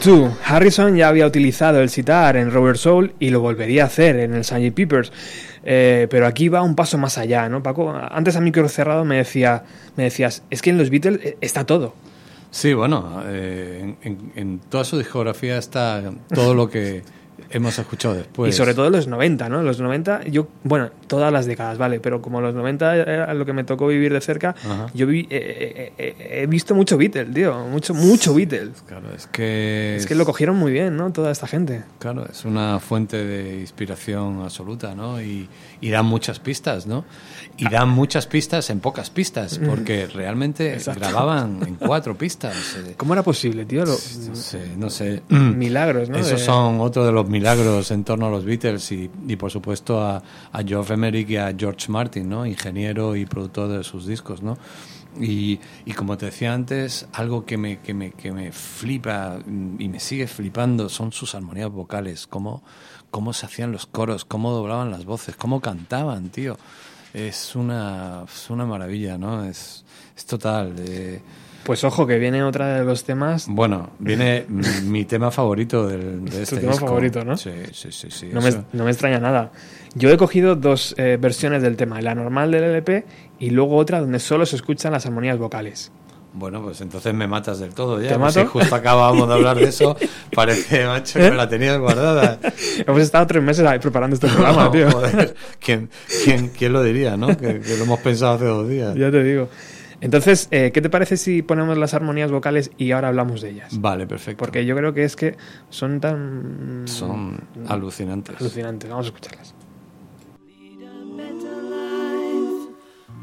2. Harrison ya había utilizado el sitar en Robert Soul y lo volvería a hacer en el Sgt. Peppers. Eh, pero aquí va un paso más allá, ¿no, Paco? Antes a micro cerrado me, decía, me decías, es que en los Beatles eh, está todo. Sí, bueno, eh, en, toda su discografía está todo lo que hemos escuchado después. Y sobre todo en los 90, ¿no? Los 90, yo, bueno, todas las décadas, vale, pero como los 90 era lo que me tocó vivir de cerca, Ajá. yo vi- eh, eh, eh, eh, he visto mucho Beatles, tío, mucho, mucho Beatles. Claro, es que... Es que lo cogieron muy bien, ¿no? Toda esta gente. Claro, es una fuente de inspiración absoluta, ¿no? Y, y dan muchas pistas, ¿no? Y dan muchas pistas en pocas pistas, porque realmente Exacto. grababan en cuatro pistas. eh. ¿Cómo era posible, tío? Lo- No sé, no sé. Milagros, ¿no? Esos De- son otro de los milagros en torno a los Beatles y, y por supuesto a, a George Emerick y a George Martin, ¿no? Ingeniero y productor de sus discos, ¿no? Y, y como te decía antes, algo que me, que, me, que me flipa y me sigue flipando son sus armonías vocales, cómo, cómo se hacían los coros, cómo doblaban las voces, cómo cantaban, tío. Es una, es una maravilla, ¿no? Es, es total. eh, Pues ojo, que viene otra de los temas. bueno, viene mi, tema favorito del, de este tema disco. favorito, ¿no? Sí, sí, sí. sí, No me, no me extraña nada. Yo he cogido dos eh, versiones del tema, la normal del LP y luego otra donde solo se escuchan las armonías vocales. Bueno, pues entonces me matas del todo ya. ¿Te pues mato? si justo acabábamos de hablar de eso. Parece, macho, que ¿Eh? me la tenías guardada. Hemos estado tres meses ahí preparando este programa, No, tío. joder, ¿quién, quién, quién lo diría, no? Que, que lo hemos pensado hace dos días. Ya te digo. Entonces, eh, ¿qué te parece si ponemos las armonías vocales y ahora hablamos de ellas? Vale, perfecto. Porque yo creo que es que son tan... Son alucinantes. Alucinantes, vamos a escucharlas.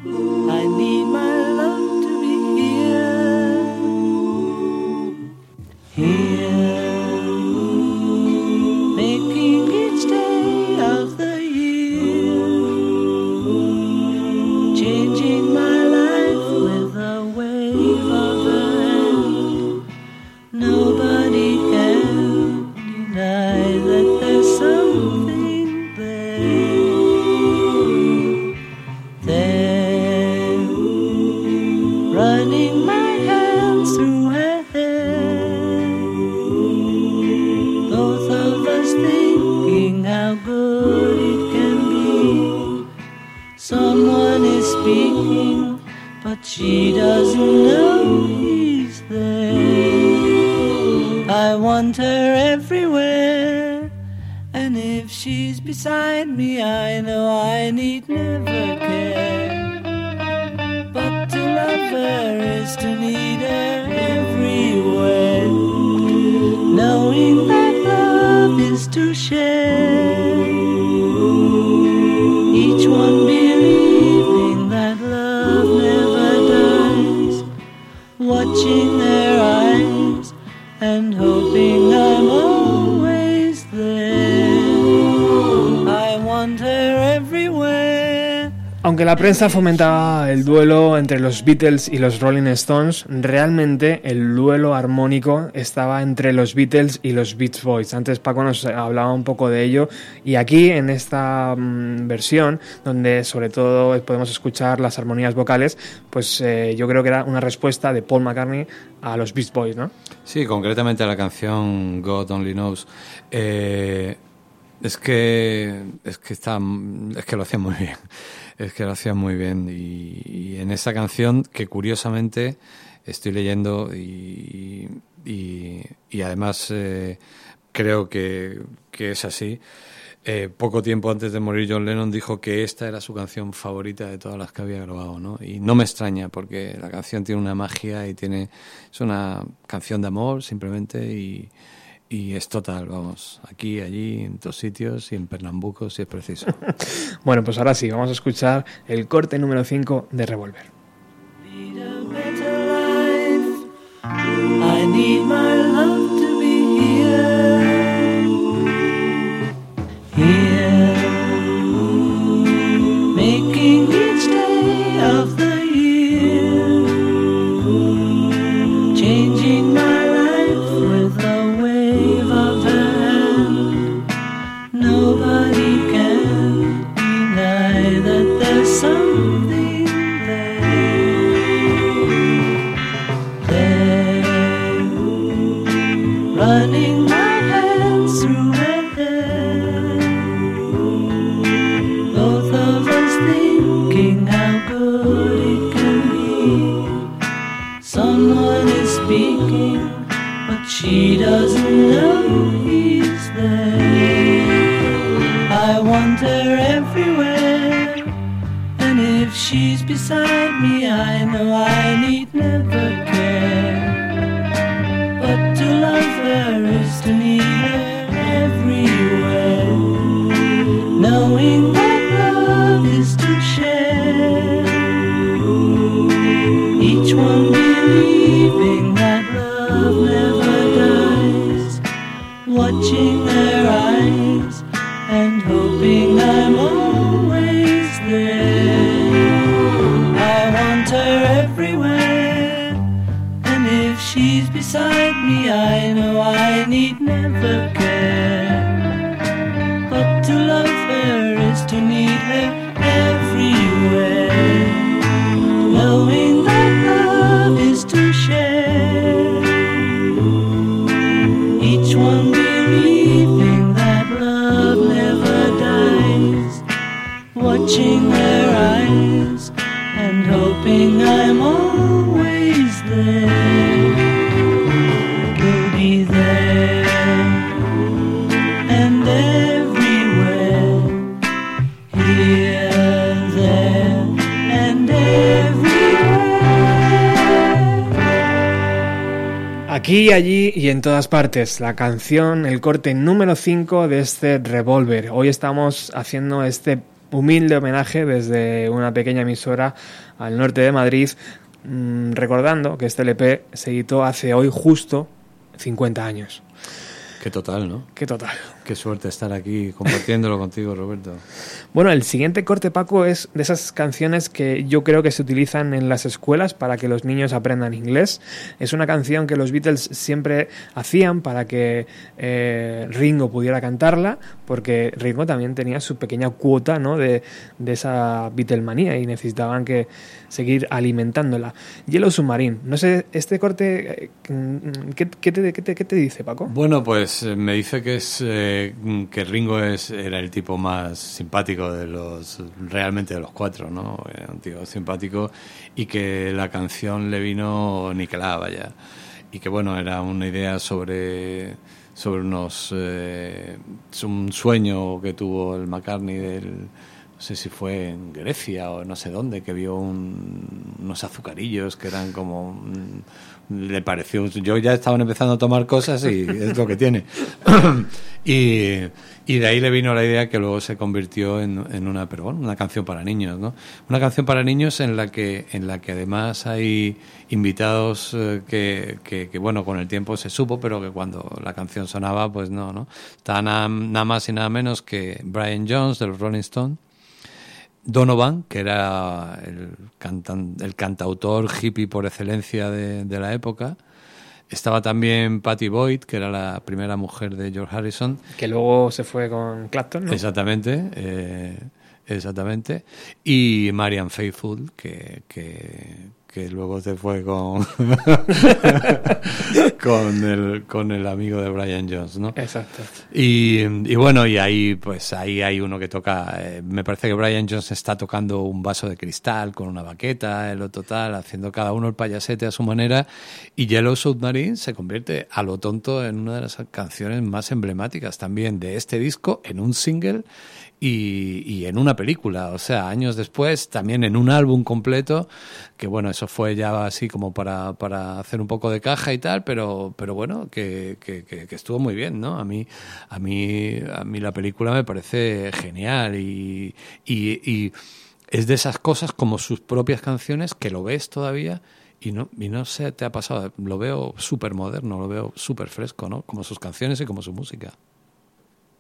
I need my love to be here, here, beside me, I know I need never care. But to love her is to need her everywhere. Knowing that love is to share. Aunque la prensa fomentaba el duelo entre los Beatles y los Rolling Stones, realmente el duelo armónico estaba entre los Beatles y los Beach Boys. Antes Paco nos hablaba un poco de ello y aquí en esta mm, versión, donde sobre todo podemos escuchar las armonías vocales, pues eh, yo creo que era una respuesta de Paul McCartney a los Beach Boys, ¿no? Sí, concretamente a la canción God Only Knows. Eh, es que es que está es que lo hacían muy bien. Es que lo hacían muy bien y, en esa canción que curiosamente estoy leyendo y, y, y además eh, creo que, que es así. Eh, poco tiempo antes de morir John Lennon dijo que esta era su canción favorita de todas las que había grabado, ¿no? Y no me extraña porque la canción tiene una magia y tiene es una canción de amor simplemente y, y es total, vamos, aquí, allí, en todos sitios y en Pernambuco si es preciso. Bueno, pues ahora sí, vamos a escuchar el corte número 5 de Revolver. I need my love to be here, she's beside me, I know I need Aquí, allí y en todas partes. La canción, el corte número 5 de este Revolver. Hoy estamos haciendo este humilde homenaje desde una pequeña emisora al norte de Madrid, mm, recordando que este LP se editó hace hoy justo 50 años. Qué total, ¿no? Qué total. Qué suerte estar aquí compartiéndolo contigo, Roberto. Bueno, el siguiente corte, Paco, es de esas canciones que yo creo que se utilizan en las escuelas para que los niños aprendan inglés. Es una canción que los Beatles siempre hacían para que eh, Ringo pudiera cantarla, porque Ringo también tenía su pequeña cuota ¿no? de, de esa Beatlemanía y necesitaban que seguir alimentándola. Yellow Submarine. No sé, este corte, eh, ¿qué, qué te, qué te- qué te dice, Paco? Bueno, pues eh, me dice que es eh, que Ringo es era el tipo más simpático de los realmente de los cuatro, ¿no? Era un tío simpático y que la canción le vino niquelada, vaya. Y que bueno, era una idea sobre sobre unos eh, un sueño que tuvo el McCartney del no sé si fue en Grecia o no sé dónde, que vio un- unos azucarillos que eran como... mm, le pareció... Yo ya estaban empezando a tomar cosas y es lo que tiene. y, y de ahí le vino la idea que luego se convirtió en, en una, pero bueno, una canción para niños, ¿no? Una canción para niños en la que, en la que además hay invitados eh, que, que, que, bueno, con el tiempo se supo, pero que cuando la canción sonaba, pues no, ¿no? Está nada, nada más y nada menos que Brian Jones de los Rolling Stones, Donovan, que era el, cantan- el cantautor hippie por excelencia de, de la época. Estaba también Patty Boyd, que era la primera mujer de George Harrison. Que luego se fue con Clapton, ¿no? Exactamente, eh, exactamente. Y Marian Faithfull, que, que, que luego se fue con, con, el, con el amigo de Brian Jones, ¿no? Exacto. Y, y bueno, y ahí pues ahí hay uno que toca, eh, me parece que Brian Jones está tocando un vaso de cristal con una baqueta, el otro tal, haciendo cada uno el payasete a su manera, y Yellow Submarine se convierte a lo tonto en una de las canciones más emblemáticas también de este disco, en un single y, y en una película, o sea, años después, también en un álbum completo, que bueno, eso fue ya así como para, para hacer un poco de caja y tal, pero, pero bueno, que, que, que- estuvo muy bien, ¿no? A mí, a mí, a mí la película me parece genial y, y, y es de esas cosas como sus propias canciones que lo ves todavía y no, y no sé, te ha pasado, lo veo súper moderno, lo veo súper fresco, ¿no? Como sus canciones y como su música.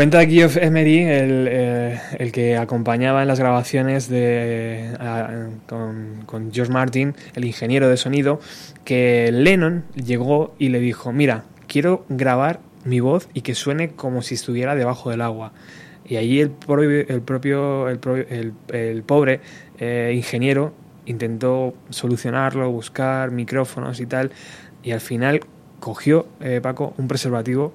Cuenta Geoff Emery, el, eh, el que acompañaba en las grabaciones de, con, George Martin, el ingeniero de sonido, que Lennon llegó y le dijo, mira, quiero grabar mi voz y que suene como si estuviera debajo del agua. Y allí el, el propio, el, pro- el- el pobre eh, ingeniero intentó solucionarlo, buscar micrófonos y tal, y al final cogió, eh, Paco, un preservativo,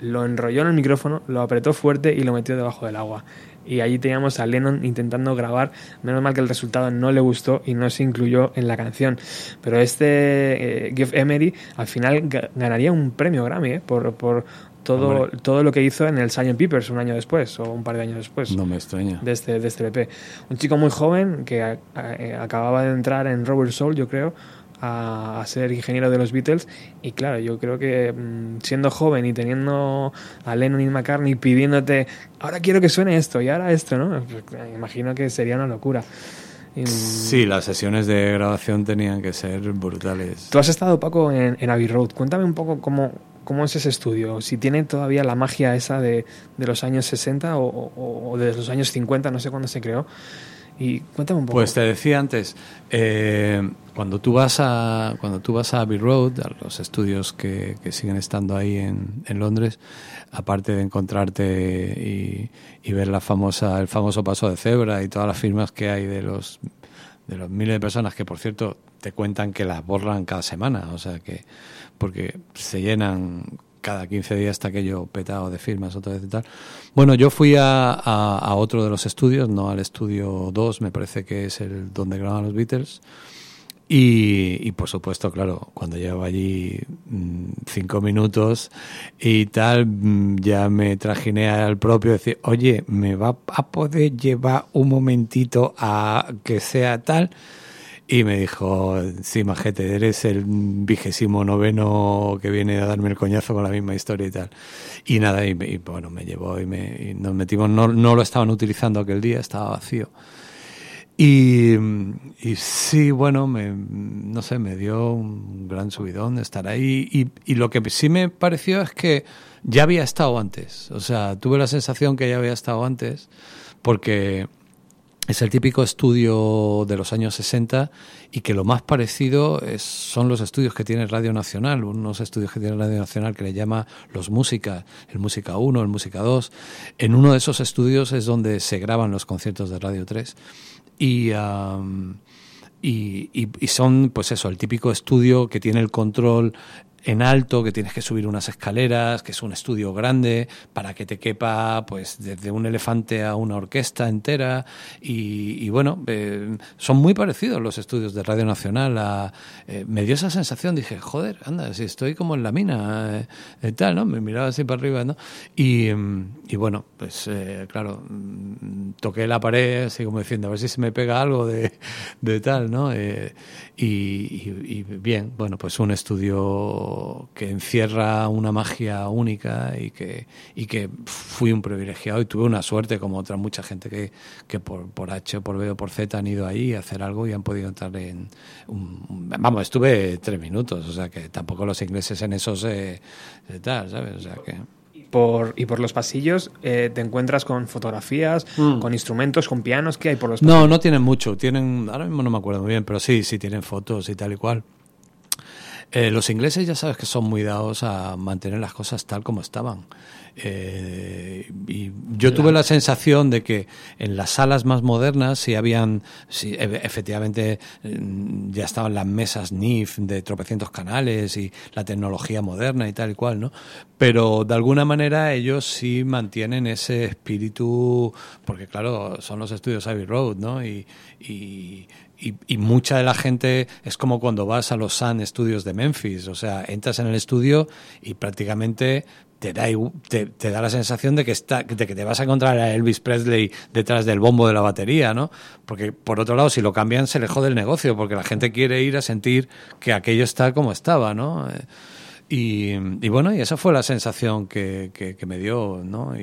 lo enrolló en el micrófono, lo apretó fuerte y lo metió debajo del agua. Y allí teníamos a Lennon intentando grabar. Menos mal que el resultado no le gustó y no se incluyó en la canción. Pero este eh, Geoff Emery al final ga- ganaría un premio Grammy eh, por, por todo, Hombre. todo lo que hizo en el Sgt. Peppers un año después o un par de años después No me extraña. de este, de este EP. Un chico muy joven que a- a- eh, acababa de entrar en Robert Soul, yo creo, a, a ser ingeniero de los Beatles. Y claro, yo creo que mm, siendo joven y teniendo a Lennon y McCartney pidiéndote, ahora quiero que suene esto y ahora esto, ¿no? Pues, imagino que sería una locura. Y, mm, Sí, las sesiones de grabación tenían que ser brutales. Tú has estado, Paco, en, en Abbey Road. Cuéntame un poco cómo, cómo es ese estudio. Si tiene todavía la magia esa de, de los años 60 o, o- o de los años 50, no sé cuándo se creó. Y cuéntame un poco. Pues te decía antes, eh, cuando tú vas a cuando tú vas a Abbey Road, a los estudios que, que siguen estando ahí en, en Londres, aparte de encontrarte y, y ver la famosa el famoso paso de cebra y todas las firmas que hay de los de los miles de personas que por cierto te cuentan que las borran cada semana, o sea que porque se llenan cada 15 días está aquello petado de firmas otra vez y tal. Bueno, yo fui a, otro de los estudios, no al estudio 2, me parece que es el donde graban los Beatles. Y, y, por supuesto, claro, cuando llevo allí mm, cinco minutos y tal, mm, ya me trajiné al propio decir, oye, ¿me va a poder llevar un momentito a que sea tal? Y me dijo, sí, majete, eres el vigésimo noveno que viene a darme el coñazo con la misma historia y tal. Y nada, y, y bueno, me llevó y, me, y nos metimos, no, no lo estaban utilizando aquel día, estaba vacío. Y, y sí, bueno, me, no sé, me dio un gran subidón de estar ahí. Y, lo que sí me pareció es que ya había estado antes. O sea, tuve la sensación que ya había estado antes, porque es el típico estudio de los años 60 y que lo más parecido es, son los estudios que tiene Radio Nacional, unos estudios que tiene Radio Nacional que le llama los Música, el Música 1, el Música 2. En uno de esos estudios es donde se graban los conciertos de Radio 3 y, y, y son, pues eso, el típico estudio que tiene el control en alto, que tienes que subir unas escaleras, que es un estudio grande para que te quepa pues desde un elefante a una orquesta entera y, y bueno, eh, son muy parecidos los estudios de Radio Nacional. Eh, me dio esa sensación, dije, joder, anda, si estoy como en la mina, eh, tal, ¿no? Me miraba así para arriba, ¿no? Y, y bueno, pues eh, claro, mm, toqué la pared así como diciendo, a ver si se me pega algo de, de tal, ¿no? Eh, y, y, y bien, bueno, pues un estudio que encierra una magia única y que, y que fui un privilegiado y tuve una suerte como otra mucha gente que, que por, por H por B o por Z han ido ahí a hacer algo y han podido entrar en... Un, vamos, estuve tres minutos, o sea que tampoco los ingleses en eso se... se tal, ¿sabes? O sea que... por, y por los pasillos eh, te encuentras con fotografías, Mm. con instrumentos, con pianos. ¿Qué hay por los No, pasillos? no tienen mucho. Tienen, ahora mismo no me acuerdo muy bien, pero sí, sí tienen fotos y tal y cual. Eh, los ingleses ya sabes que son muy dados a mantener las cosas tal como estaban. Eh, y yo tuve la sensación de que en las salas más modernas sí habían, sí, e- efectivamente mm, ya estaban las mesas NIF de tropecientos canales y la tecnología moderna y tal y cual, ¿no? Pero de alguna manera ellos sí mantienen ese espíritu, porque claro, son los estudios Abbey Road, ¿no? Y, y, y, mucha de la gente es como cuando vas a los Sun Studios de Memphis, o sea, entras en el estudio y prácticamente te da, te, te da la sensación de que, está, de que te vas a encontrar a Elvis Presley detrás del bombo de la batería, ¿no? Porque por otro lado, si lo cambian, se le jode el negocio, porque la gente quiere ir a sentir que aquello está como estaba, ¿no? Eh, Y, bueno, y esa fue la sensación que, que, me dio, ¿no?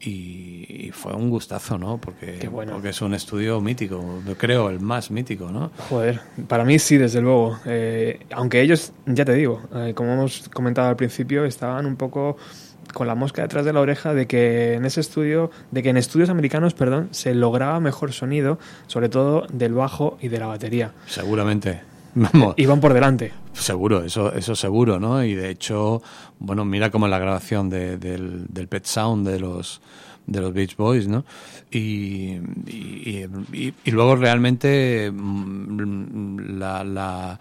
Y, y fue un gustazo, ¿no? Porque, bueno. porque es un estudio mítico, yo creo el más mítico, ¿no? Joder, para mí sí, desde luego. Eh, aunque ellos, ya te digo, eh, como hemos comentado al principio, estaban un poco con la mosca detrás de la oreja de que en ese estudio, de que en estudios americanos, perdón, se lograba mejor sonido, sobre todo del bajo y de la batería. Seguramente. Vamos. Iban por delante. Seguro, eso, eso seguro, ¿no? Y de hecho, bueno, mira como la grabación de- del, del Pet Sound de los de los Beach Boys, ¿no? Y, y, y- y luego realmente mm, la, la,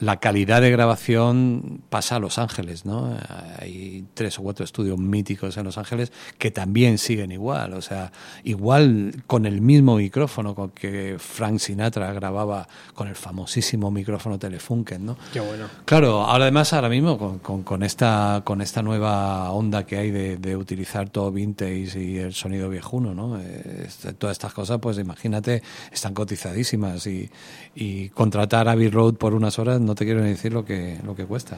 la calidad de grabación pasa a Los Ángeles, ¿no? Hay tres o cuatro estudios míticos en Los Ángeles que también siguen igual, o sea, igual con el mismo micrófono con que Frank Sinatra grababa con el famosísimo micrófono Telefunken, ¿no? Qué bueno. Claro, ahora además ahora mismo con, con, con esta con esta nueva onda que hay de, de utilizar todo vintage y el sonido viejuno, ¿no? Eh, este- todas estas cosas, pues imagínate, están cotizadísimas y, y contratar a Abbey Road por unas horas no te quiero decir lo que lo que cuesta.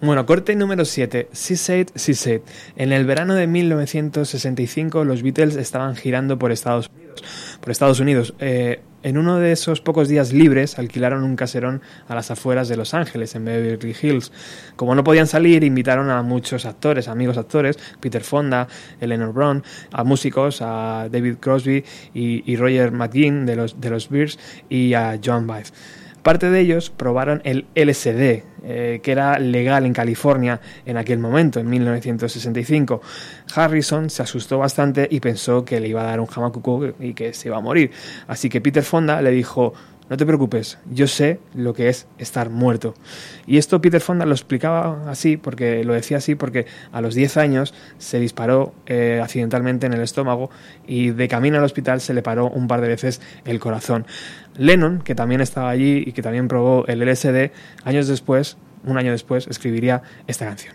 Bueno, corte número 7, Seaside, Seaside. En el verano de 1965 los Beatles estaban girando por Estados Unidos. Por Estados Unidos. Eh, en uno de esos pocos días libres alquilaron un caserón a las afueras de Los Ángeles, en Beverly Hills. Como no podían salir, invitaron a muchos actores, amigos actores, Peter Fonda, Eleanor Brown, a músicos, a David Crosby y, Roger McGinn de los, de los Bears y a Joan Baez. Parte de ellos probaron el LSD, eh, que era legal en California en aquel momento, en 1965. Harrison se asustó bastante y pensó que le iba a dar un jamacuco y que se iba a morir. Así que Peter Fonda le dijo, no te preocupes, yo sé lo que es estar muerto. Y esto Peter Fonda lo explicaba así, porque lo decía así, porque a los 10 años se disparó eh, accidentalmente en el estómago y de camino al hospital se le paró un par de veces el corazón. Lennon, que también estaba allí y que también probó el LSD, años después, un año después, escribiría esta canción.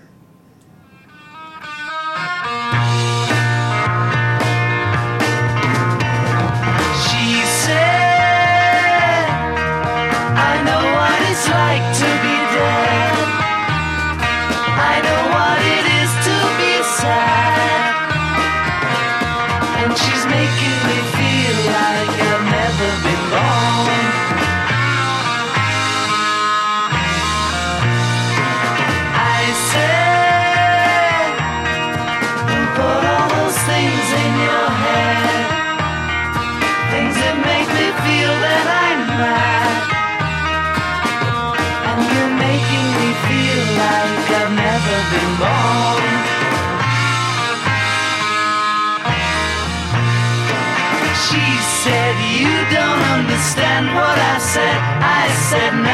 Understand what I said. I said,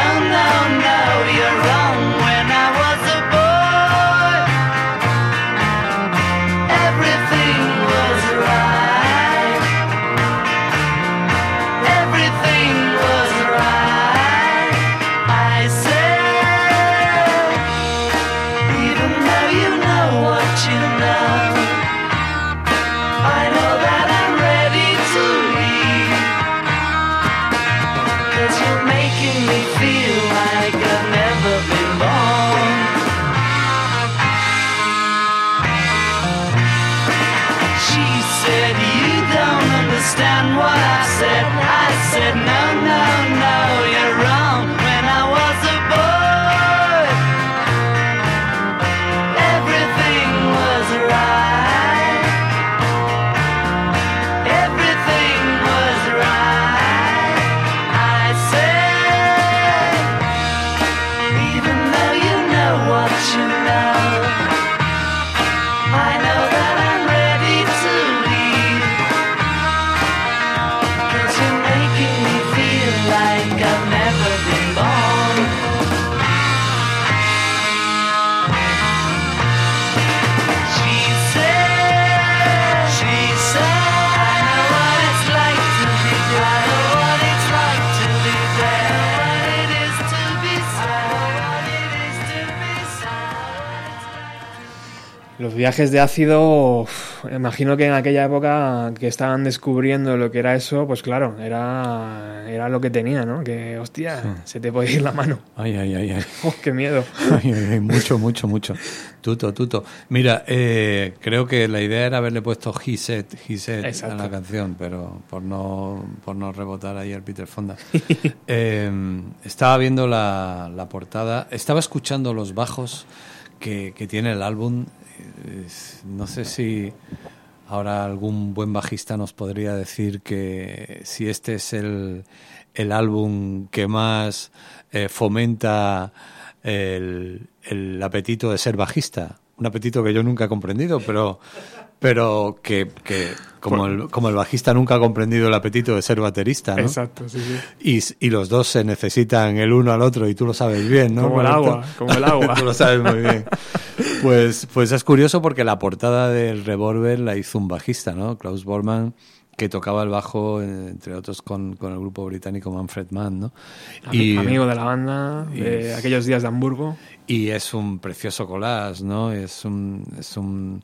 viajes de ácido, uf, imagino que en aquella época que estaban descubriendo lo que era eso, pues claro, era, era lo que tenía, ¿no? Que, hostia, se te puede ir la mano. Ay, ay, ay, ay. Oh, qué miedo. Ay, ay, ay, mucho, mucho, mucho. Tuto, tuto. Mira, eh, creo que la idea era haberle puesto He Said, He Said a la canción, pero por no, por no rebotar ahí al Peter Fonda. Eh, estaba viendo la, la portada, estaba escuchando los bajos que, que tiene el álbum. No sé si ahora algún buen bajista nos podría decir que si este es el, el álbum que más eh, fomenta el, el apetito de ser bajista. Un apetito que yo nunca he comprendido, pero, pero que, que como, el, como el bajista nunca ha comprendido el apetito de ser baterista, ¿no? Exacto, sí, sí. Y, y los dos se necesitan el uno al otro y tú lo sabes bien, ¿no? Como el agua, como el agua. tú lo sabes muy bien. Pues, pues es curioso porque la portada del Revolver la hizo un bajista, ¿no? Klaus Bormann, que tocaba el bajo, eh, entre otros, con, con el grupo británico Manfred Mann, ¿no? Ami- amigo de la banda, de y- aquellos días de Hamburgo. Y es un precioso collage, ¿no? Es un... Es un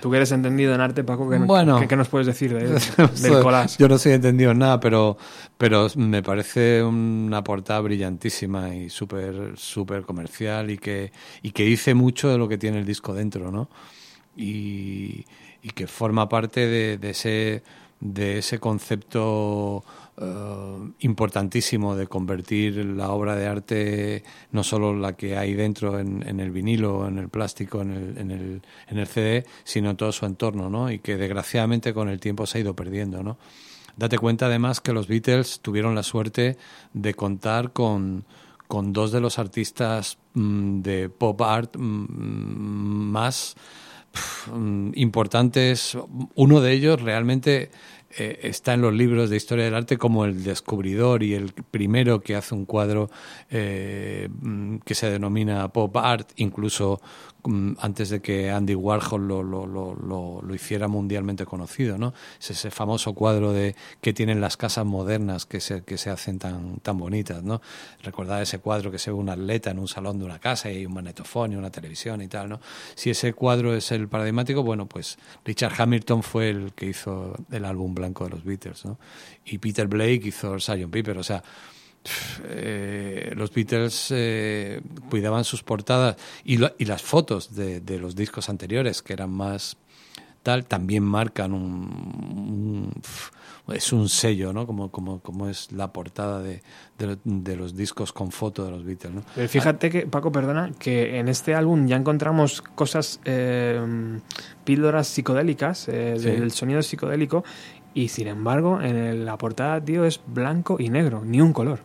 Tú que eres entendido en arte, Paco, ¿qué, Bueno. qué- qué nos puedes decir de, del collage? Yo no soy entendido en nada, pero, pero me parece una portada brillantísima y súper súper comercial y que, y que dice mucho de lo que tiene el disco dentro, ¿no? Y, y que forma parte de, de ese, de ese concepto eh, importantísimo de convertir la obra de arte, no solo la que hay dentro en, el vinilo, en el plástico, en el, en, el, en el CD, sino todo su entorno, ¿no? Y que desgraciadamente con el tiempo se ha ido perdiendo, ¿no? Date cuenta además que los Beatles tuvieron la suerte de contar con, con dos de los artistas mm, de pop art mm, más mm, importantes. Uno de ellos realmente eh, está en los libros de historia del arte como el descubridor y el primero que hace un cuadro eh, mm, que se denomina pop art, incluso antes de que Andy Warhol lo, lo, lo, lo- hiciera mundialmente conocido, ¿no? Es ese famoso cuadro de que tienen las casas modernas que se, que se hacen tan, tan bonitas, ¿no? Recordad ese cuadro que se ve un atleta en un salón de una casa y hay un magnetofón y una televisión y tal, ¿no? Si ese cuadro es el paradigmático, bueno, pues Richard Hamilton fue el que hizo el álbum blanco de los Beatles, ¿no? Y Peter Blake hizo Sgt. Pepper, o sea, eh, los Beatles eh, cuidaban sus portadas y, lo- y las fotos de, de los discos anteriores, que eran más tal, también marcan un, un- es un sello, ¿no? Como, como, como es la portada de, de, de los discos con foto de los Beatles, ¿no? Pero fíjate que, Paco, perdona, que en este álbum ya encontramos cosas, eh, píldoras psicodélicas, eh, Sí. del sonido psicodélico, y sin embargo, en el- la portada, tío, es blanco y negro, ni un color.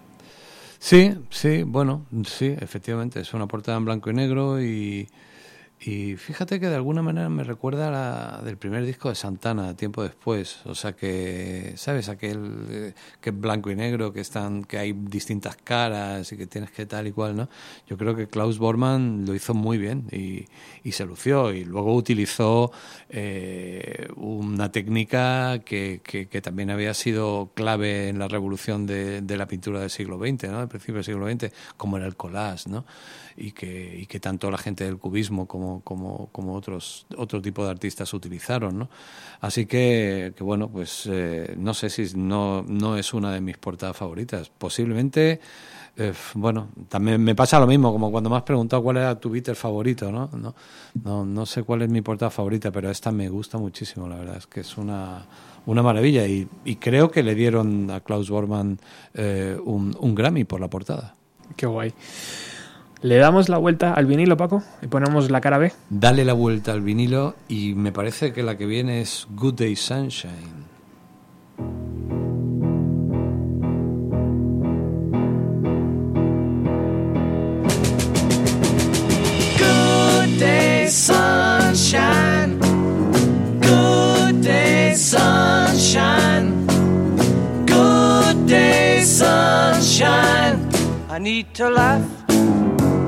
Sí, sí, bueno, sí, efectivamente, es una portada en blanco y negro y, y fíjate que de alguna manera me recuerda la del primer disco de Santana, tiempo después, o sea que, ¿sabes? Aquel eh, que es blanco y negro, que están que hay distintas caras y que tienes que tal y cual, ¿no? Yo creo que Klaus Bormann lo hizo muy bien y, y se lució y luego utilizó eh, una técnica que, que, que también había sido clave en la revolución de, de la pintura del siglo XX, ¿no? Al principio del siglo XX, como era el collage, ¿no? Y que, y que tanto la gente del cubismo como, como, como otros otro tipo de artistas utilizaron, ¿no? Así que, que bueno, pues eh, no sé si no, no es una de mis portadas favoritas. Posiblemente, eh, bueno, también me pasa lo mismo, como cuando me has preguntado cuál era tu Beatle favorito, ¿no? No, no, no sé cuál es mi portada favorita, pero esta me gusta muchísimo, la verdad, es que es una, una maravilla y, y creo que le dieron a Klaus Bormann eh, un, un Grammy por la portada. Qué guay. ¿Le damos la vuelta al vinilo, Paco? Y ponemos la cara B. Dale la vuelta al vinilo y me parece que la que viene es Good Day Sunshine. Good day, sunshine. Good day, sunshine. Good day, sunshine. I need to laugh,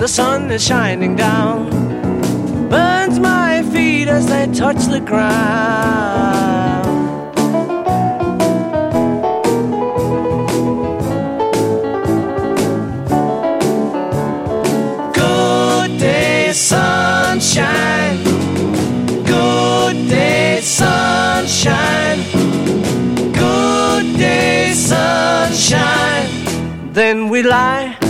the sun is shining down, burns my feet as they touch the ground. Good day, sunshine. Good day, sunshine. Good day, sunshine. Then we lie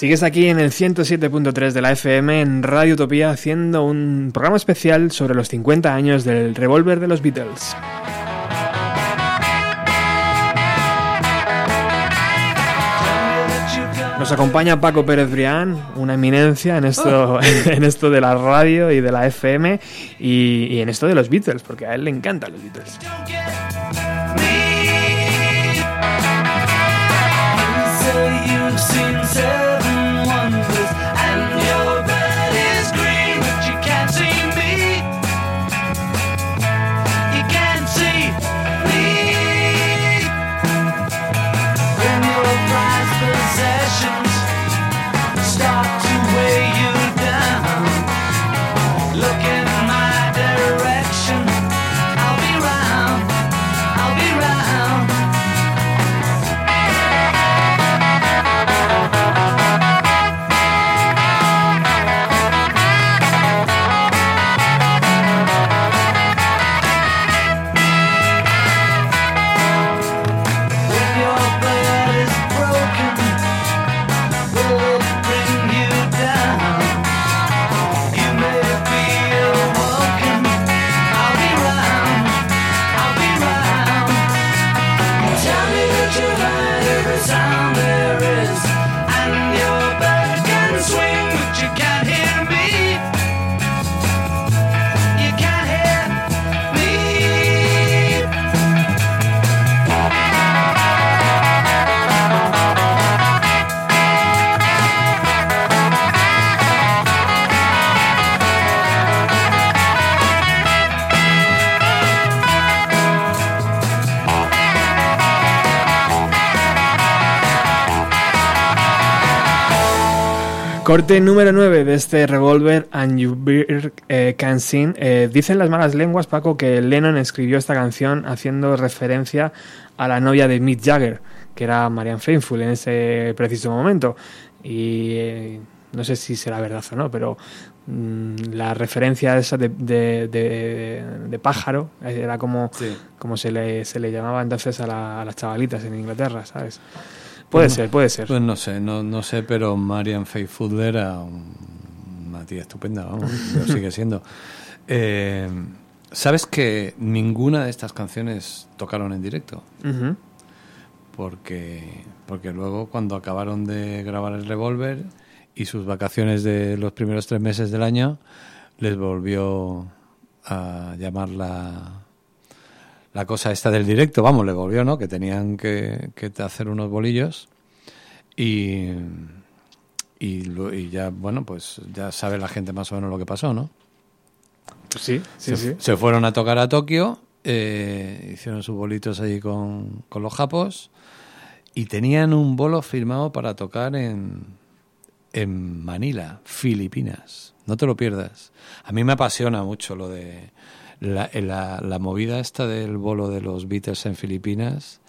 Sigues aquí en el 107.3 de la FM en Radio Utopía haciendo un programa especial sobre los 50 años del revólver de los Beatles. Nos acompaña Paco Pérez Brián, una eminencia en esto, en esto de la radio y de la FM y, y en esto de los Beatles, porque a él le encantan los Beatles. Corte número 9 de este Revolver and You Beer eh, Can Sing. Eh, dicen las malas lenguas, Paco, que Lennon escribió esta canción haciendo referencia a la novia de Mick Jagger, que era Marianne Faithfull en ese preciso momento. Y eh, no sé si será verdad o no, pero mm, la referencia esa de, de- de- de pájaro era como, Sí. como se, le, se le llamaba entonces a, la- a las chavalitas en Inglaterra, ¿sabes? Puede Pues no- ser, puede ser. Pues no sé, no, no sé, pero Marian Faithfull era un- una tía estupenda, vamos, lo sigue siendo. Eh, ¿Sabes que ninguna de estas canciones tocaron en directo? Porque, porque luego cuando acabaron de grabar el revólver y sus vacaciones de los primeros tres meses del año, les volvió a llamar la, la cosa esta del directo, vamos, le volvió, ¿no? Que tenían que, que hacer unos bolillos y, y, ya, bueno, pues ya sabe la gente más o menos lo que pasó, ¿no? Sí, sí, se, sí. se fueron a tocar a Tokio, eh, hicieron sus bolitos allí con, con los japos y tenían un bolo firmado para tocar en, en Manila, Filipinas. No te lo pierdas. A mí me apasiona mucho lo de la, la- la movida esta del bolo de los Beatles en Filipinas.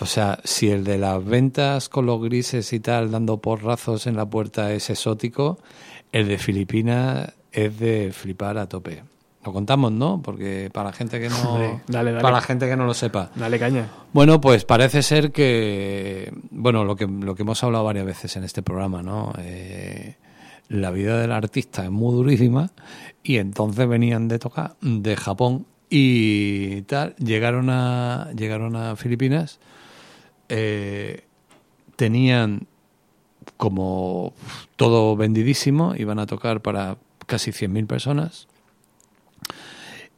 O sea, si el de las ventas con los grises y tal, dando porrazos en la puerta es exótico, el de Filipinas es de flipar a tope. Lo contamos, ¿no? Porque para la gente que no, Hombre, dale, dale. para la gente que no lo sepa. Dale caña. Bueno, pues parece ser que, bueno, lo que, lo que hemos hablado varias veces en este programa, ¿no? Eh, la vida del artista es muy durísima y entonces venían de tocar de Japón y tal, llegaron a, llegaron a Filipinas, eh, tenían como todo vendidísimo, iban a tocar para casi 100.000 personas.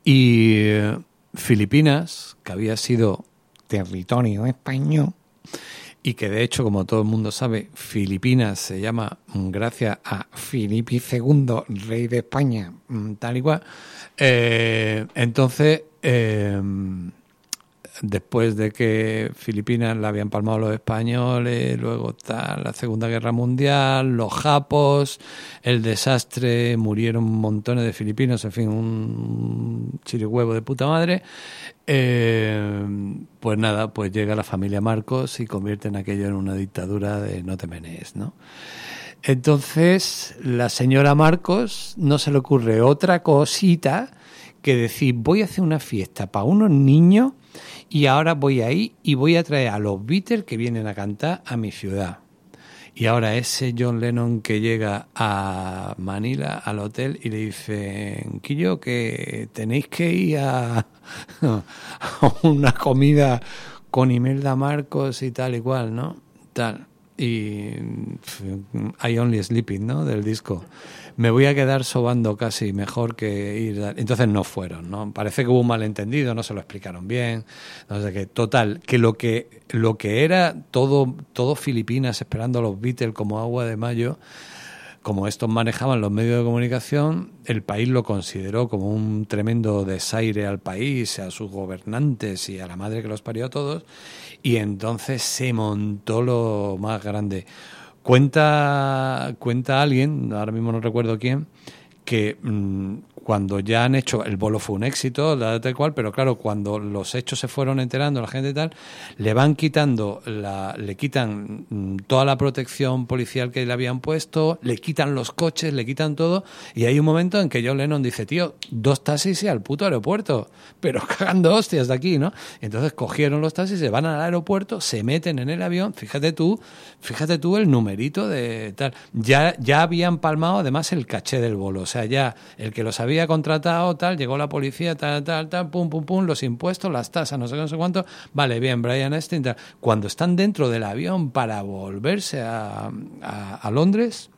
Y eh, Filipinas, que había sido territorio español, y que de hecho, como todo el mundo sabe, Filipinas se llama mm, gracias a Filipi II, rey de España, mm, tal y cual. Eh, entonces, eh, después de que Filipinas la habían palmado los españoles, luego está la Segunda Guerra Mundial, los japos, el desastre, murieron montones de filipinos, en fin, un chirihuevo de puta madre. Eh, pues nada, pues llega la familia Marcos y convierten aquello en una dictadura de no te menees, ¿no? Entonces, la señora Marcos no se le ocurre otra cosita que decir, voy a hacer una fiesta para unos niños y ahora voy ahí y voy a traer a los Beatles que vienen a cantar a mi ciudad. Y ahora ese John Lennon que llega a Manila, al hotel, y le dice, Quillo, que tenéis que ir a, a una comida con Imelda Marcos y tal y cual, ¿no? Tal. Y I Only Sleeping, ¿no? Del disco. Me voy a quedar sobando casi mejor que ir. Entonces no fueron, ¿no? Parece que hubo un malentendido, no se lo explicaron bien. No sé qué. Total, que lo que, lo que era todo, todo Filipinas esperando a los Beatles como agua de mayo, como estos manejaban los medios de comunicación, el país lo consideró como un tremendo desaire al país, a sus gobernantes y a la madre que los parió a todos, y entonces se montó lo más grande. Cuenta, cuenta alguien, ahora mismo no recuerdo quién, que mm, cuando ya han hecho, el bolo fue un éxito, tal cual, pero claro, cuando los hechos se fueron enterando, la gente y tal, le van quitando, la, le quitan mm, toda la protección policial que le habían puesto, le quitan los coches, le quitan todo, y hay un momento en que John Lennon dice, tío, dos taxis y al puto aeropuerto, pero cagando hostias de aquí, ¿no? Entonces cogieron los taxis, se van al aeropuerto, se meten en el avión, fíjate tú, fíjate tú el numerito de tal. Ya, ya habían palmado además el caché del bolo, o sea, ya el que los había contratado, tal, llegó la policía, tal, tal, tal, pum, pum, pum, los impuestos, las tasas, no sé no sé cuánto. Vale, bien, Brian Epstein, tal. Cuando están dentro del avión para volverse a, a, a Londres,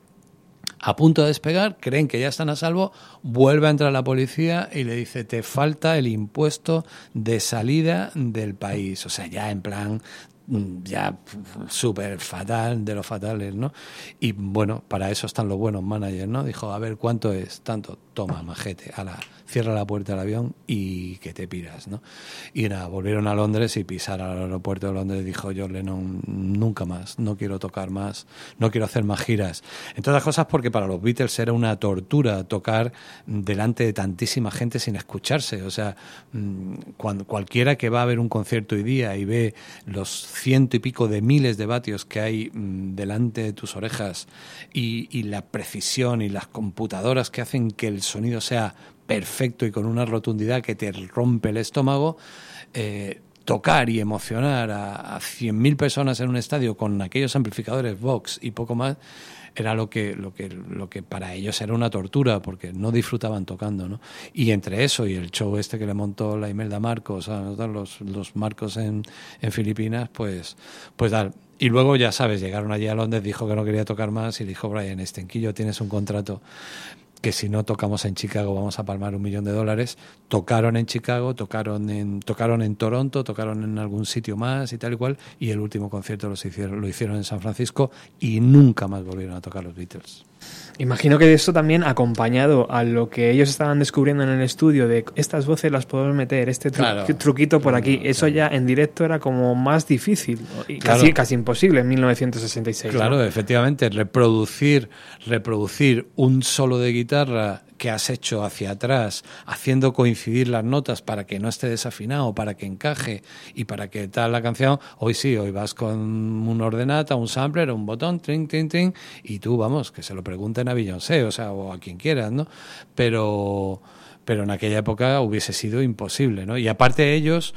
a punto de despegar, creen que ya están a salvo, vuelve a entrar la policía y le dice, te falta el impuesto de salida del país. O sea, ya en plan, ya súper fatal de los fatales, ¿no? Y bueno, para eso están los buenos managers, ¿no? Dijo, a ver, ¿cuánto es? Tanto, toma, majete, a la cierra la puerta del avión y que te piras, ¿no? Y nada, volvieron a Londres y pisar al aeropuerto de Londres dijo John Lennon, nunca más, no quiero tocar más, no quiero hacer más giras. Entre otras cosas porque para los Beatles era una tortura tocar delante de tantísima gente sin escucharse. O sea, mm, cuando cualquiera que va a ver un concierto hoy día y ve los ciento y pico de miles de vatios que hay mm, delante de tus orejas y, y la precisión y las computadoras que hacen que el sonido sea perfecto y con una rotundidad que te rompe el estómago, eh, tocar y emocionar a, a 100.000 personas en un estadio con aquellos amplificadores Vox y poco más, era lo que, lo que, lo que para ellos era una tortura, porque no disfrutaban tocando, ¿no? Y entre eso y el show este que le montó la Imelda Marcos, a los, los Marcos en, en Filipinas, pues, pues tal. Y luego, ya sabes, llegaron allí a Londres, dijo que no quería tocar más y dijo, Brian Estenquillo, tienes un contrato que si no tocamos en Chicago vamos a palmar un millón de dólares. Tocaron en Chicago, tocaron en, tocaron en Toronto, tocaron en algún sitio más y tal y cual, y el último concierto los hicieron, lo hicieron en San Francisco y nunca más volvieron a tocar los Beatles. Imagino que de eso también acompañado a lo que ellos estaban descubriendo en el estudio de estas voces las podemos meter, este tru- Claro. truquito por aquí, eso ya en directo era como más difícil y casi, casi imposible en 1966. ¿no? Claro, efectivamente, reproducir, reproducir un solo de guitarra que has hecho hacia atrás, haciendo coincidir las notas para que no esté desafinado, para que encaje y para que tal la canción, hoy sí, hoy vas con un ordenata, un sampler, un botón, tring, tring, tring, y tú, vamos, que se lo pregunten a Beyoncé, o sea, o a quien quieras, ¿no? Pero pero en aquella época hubiese sido imposible, ¿no? Y aparte ellos,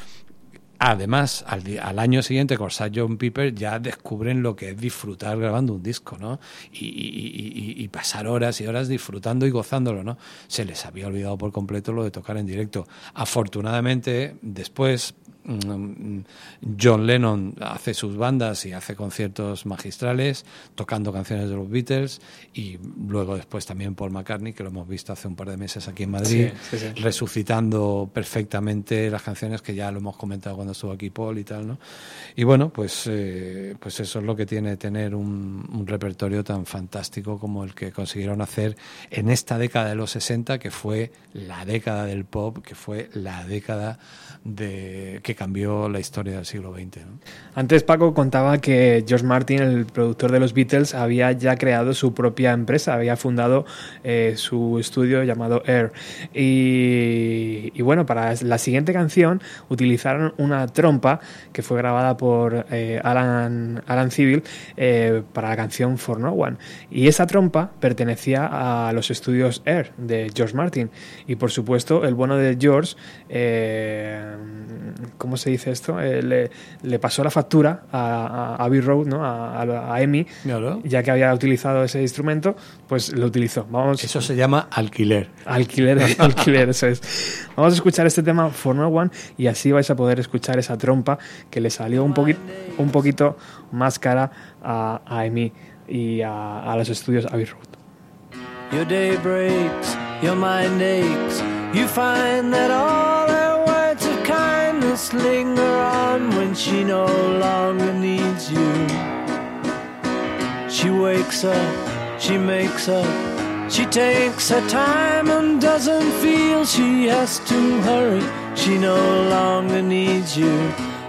además, al, año siguiente con Sgt. Piper ya descubren lo que es disfrutar grabando un disco, ¿no? Y, pasar horas y horas disfrutando y gozándolo, ¿no? Se les había olvidado por completo lo de tocar en directo. Afortunadamente, después John Lennon hace sus bandas y hace conciertos magistrales tocando canciones de los Beatles y luego después también Paul McCartney que lo hemos visto hace un par de meses aquí en Madrid Sí, sí, sí. resucitando perfectamente las canciones que ya lo hemos comentado cuando estuvo aquí Paul y tal, ¿no? Y bueno, pues, eh, pues eso es lo que tiene tener un, un repertorio tan fantástico como el que consiguieron hacer en esta década de los 60, que fue la década del pop, que fue la década de que cambió la historia del siglo XX. Antes Paco contaba que George Martin, el productor de los Beatles, había ya creado su propia empresa, había fundado eh, su estudio llamado Air. Y, bueno, para la siguiente canción utilizaron una trompa que fue grabada por eh, Alan, Alan Civil eh, para la canción For No One. Y esa trompa pertenecía a los estudios Air de George Martin. Y por supuesto, el bueno de George, ¿cómo se dice esto? Eh, le, le pasó la factura a, a Abbey Road, ¿no? a, a, a EMI, ya que había utilizado ese instrumento, pues lo utilizó. Vamos, Eso se llama alquiler. Alquiler, alquiler, eso es. Vamos a escuchar este tema For No One y así vais a poder escuchar esa trompa que le salió un, poquito un poquito más cara a, a Emi y a, a los estudios Abbey Road. Your day breaks, your mind aches. You find that all kindness linger on when she no longer needs you. She wakes up, she makes up, she takes her time and doesn't feel she has to hurry. She no longer needs you,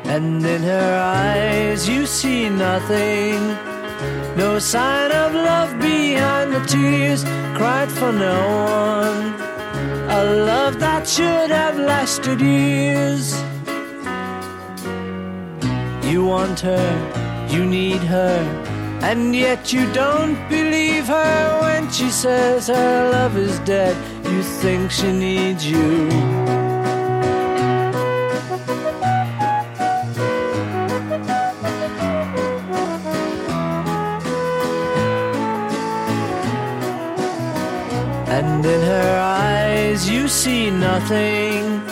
and in her eyes you see nothing. No sign of love behind the tears cried for no one. A love that should have lasted years. You want her, you need her, and yet you don't believe her when she says her love is dead. You think she needs you. And in her eyes you see nothing.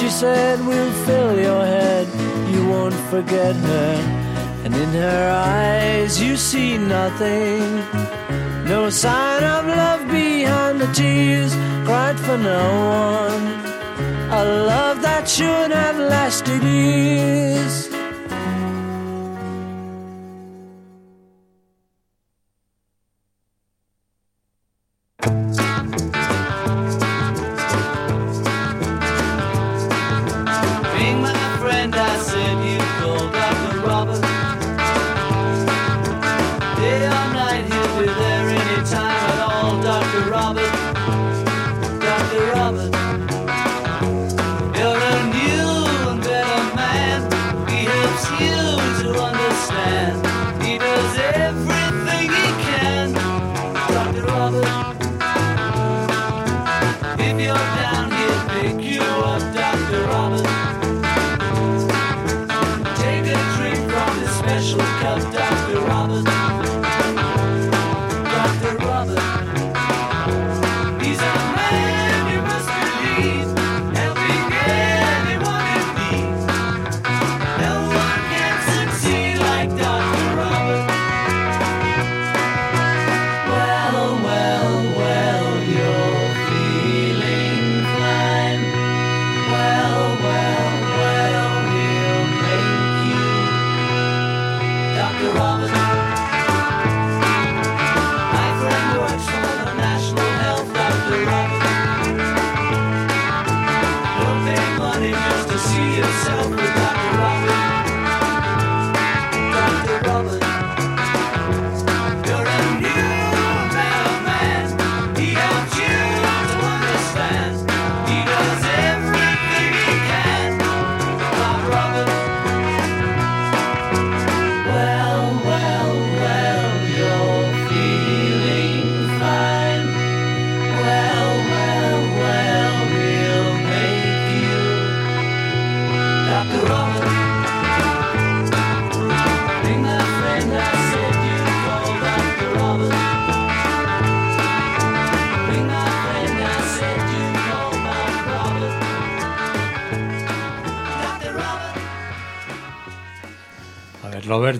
she said We'll fill your head. You won't forget her, and in her eyes you see nothing. No sign of love behind the tears cried for no one. A love that should have lasted years.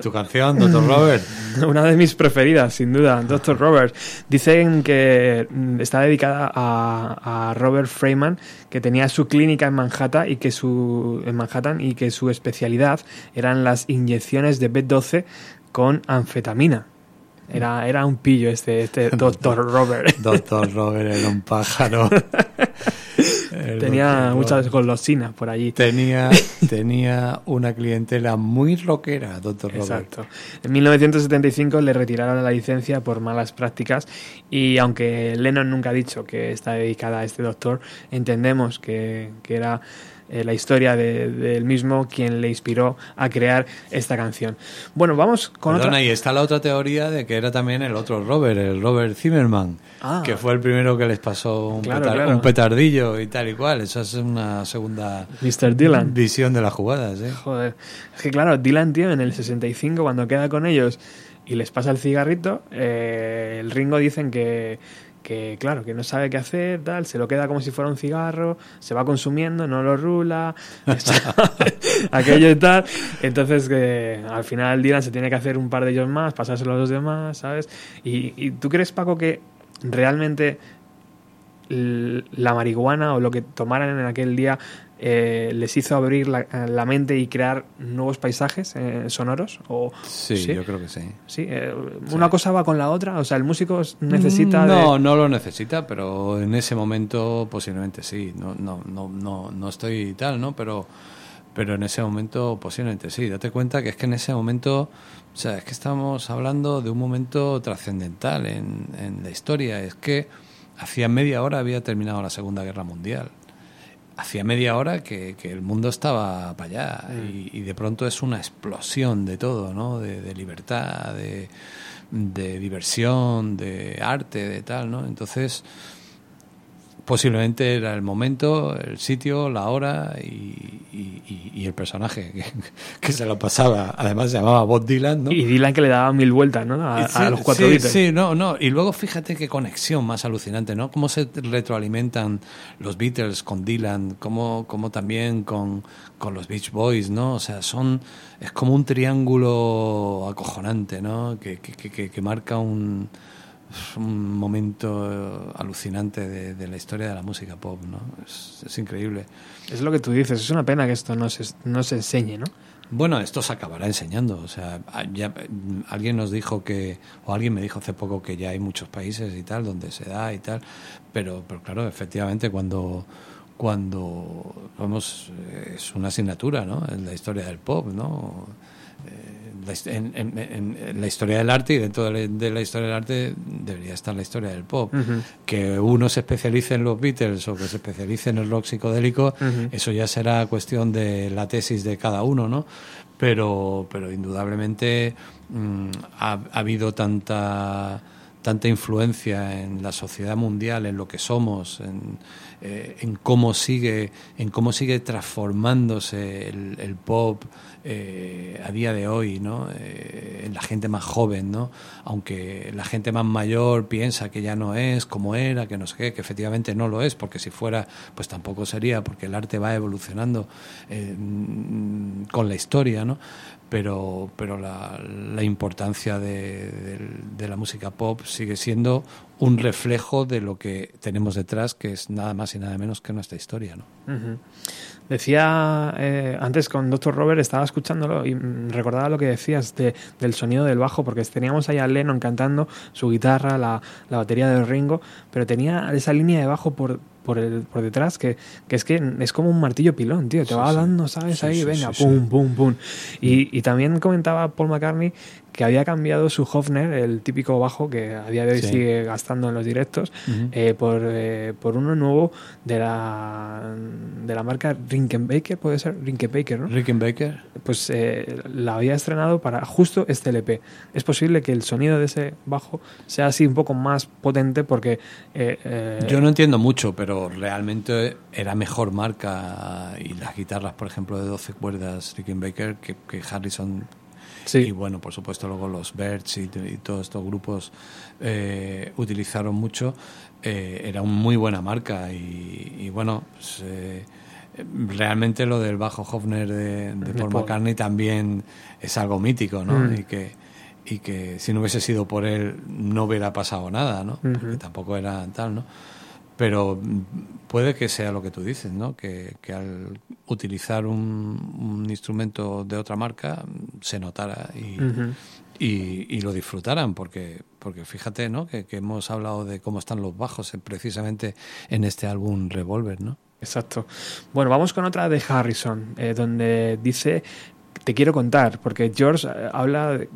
Tu canción, Doctor Robert. Una de mis preferidas, sin duda, Dr. Robert. Dicen que mm, está dedicada a, a Robert Freeman, que tenía su clínica en Manhattan y que su en Manhattan y que su especialidad eran las inyecciones de B12 con anfetamina. Era, era un pillo este, este Dr. Robert. Doctor Robert era un pájaro. Tenía muchas golosinas por allí. Tenía, tenía una clientela muy rockera, Doctor Robert. Exacto. En 1975 le retiraron la licencia por malas prácticas y aunque Lennon nunca ha dicho que está dedicada a este doctor, entendemos que, que era eh, la historia de- del mismo quien le inspiró a crear esta canción. Bueno, vamos con Perdona, otra. y está la otra teoría de que era también el otro Robert, el Robert Zimmerman, Ah. que fue el primero que les pasó un, Claro, petar- claro. un petardillo y tal y cual. Esa es una segunda Mr. Dylan. visión de las jugadas. ¿eh? Joder. Es que claro, Dylan, tío, en el 65, cuando queda con ellos y les pasa el cigarrito, eh, el Ringo dicen que, que, claro, que no sabe qué hacer, tal, se lo queda como si fuera un cigarro, se va consumiendo, no lo rula, aquello y tal. Entonces, que al final Dylan se tiene que hacer un par de ellos más, pasárselo a los demás, ¿sabes? Y, y tú crees, Paco, que realmente la marihuana o lo que tomaran en aquel día eh, les hizo abrir la, la mente y crear nuevos paisajes eh, sonoros o Sí, yo creo que sí. Sí, eh, una cosa va con la otra o sea el músico necesita No, de... no lo necesita, pero en ese momento posiblemente sí. No, no, no, no, no estoy tal, ¿no? Pero, pero en ese momento posiblemente sí. Date cuenta que es que en ese momento, o sea, es que estamos hablando de un momento trascendental en, en la historia. Es que hacía media hora había terminado la Segunda Guerra Mundial. Hacía media hora que, que el mundo estaba para allá y, y de pronto es una explosión de todo, ¿no? De, de libertad, de, de diversión, de arte, de tal, ¿no? Entonces, posiblemente era el momento, el sitio, la hora y, y- y- y el personaje que, que se lo pasaba. Además se llamaba Bob Dylan, ¿no? y Dylan que le daba mil vueltas ¿no? a, los cuatro sí, Beatles Sí, no, no. Y luego fíjate qué conexión más alucinante, ¿no? Cómo se retroalimentan los Beatles con Dylan, cómo, cómo también con, con los Beach Boys, ¿no? O sea, son. Es como un triángulo acojonante, ¿no? Que- que- que marca un, un momento eh, alucinante de, de la historia de la música pop, ¿no? Es, es increíble. es lo que tú dices es una pena que esto no se, no se enseñe ¿no? Bueno, esto se acabará enseñando. O sea, a- ya, mm, alguien nos dijo que, o alguien me dijo hace poco que ya hay muchos países y tal donde se da y tal, pero, pero claro, efectivamente cuando cuando vamos eh, es una asignatura, ¿no? En la historia del pop, ¿no? Eh, en, en- la historia del arte y dentro de la, de la historia del arte debería estar la historia del pop. Que uno se especialice en los Beatles o que se especialice en el rock psicodélico, eso ya será cuestión de la tesis de cada uno, ¿no? Pero, pero indudablemente mm, ha, ha habido tanta tanta influencia en la sociedad mundial, en lo que somos, en, eh, en cómo sigue, en cómo sigue transformándose el, el pop eh, a día de hoy, ¿no? Eh, en la gente más joven, ¿no? Aunque la gente más mayor piensa que ya no es como era, que no sé qué, que efectivamente no lo es, porque si fuera, pues tampoco sería, porque el arte va evolucionando eh, con la historia, ¿no? pero, pero la, importancia de la música pop sigue siendo un reflejo de lo que tenemos detrás, que es nada más y nada menos que nuestra historia. ¿no? Decía eh, antes con Dr. Robert, estaba escuchándolo y mm, recordaba lo que decías de- del sonido del bajo, porque teníamos ahí a Lennon cantando su guitarra, la, la batería de Ringo, pero tenía esa línea de bajo por, por, el, por detrás que, que es que es como un martillo pilón, tío. Te Sí, va sí. dando, ¿sabes? Sí, ahí, venga, pum, pum, pum. Y, y también comentaba Paul McCartney que había cambiado su Hofner, el típico bajo que a día de hoy Sí. sigue gastando en los directos, eh, por, eh, por uno nuevo de la, de la marca Rickenbacker, puede ser Rickenbacker, ¿no? Rickenbacker. Pues eh, la había estrenado para justo este LP. Es posible que el sonido de ese bajo sea así un poco más potente porque... eh, eh, Yo no entiendo mucho, pero realmente era mejor marca y las guitarras, por ejemplo, de 12 cuerdas Rickenbacker que, que Harrison. Sí. Y bueno, por supuesto, luego los Birds y, y todos estos grupos eh, utilizaron mucho. Eh, era una muy buena marca y, y bueno, pues, eh, realmente lo del bajo Hofner de, de Paul. McCartney también es algo mítico, ¿no? Mm. Y que y que si no hubiese sido por él no hubiera pasado nada, ¿no? Porque tampoco era tal, ¿no? Pero mm, puede que sea lo que tú dices, ¿no? Que, que al utilizar un, un instrumento de otra marca se notara y, y, y lo disfrutaran, porque, porque fíjate, ¿no? Que, que hemos hablado de cómo están los bajos eh, precisamente en este álbum Revolver, ¿no? Exacto. Bueno, vamos con otra de Harrison, eh, donde dice, te quiero contar, porque George eh, habla de,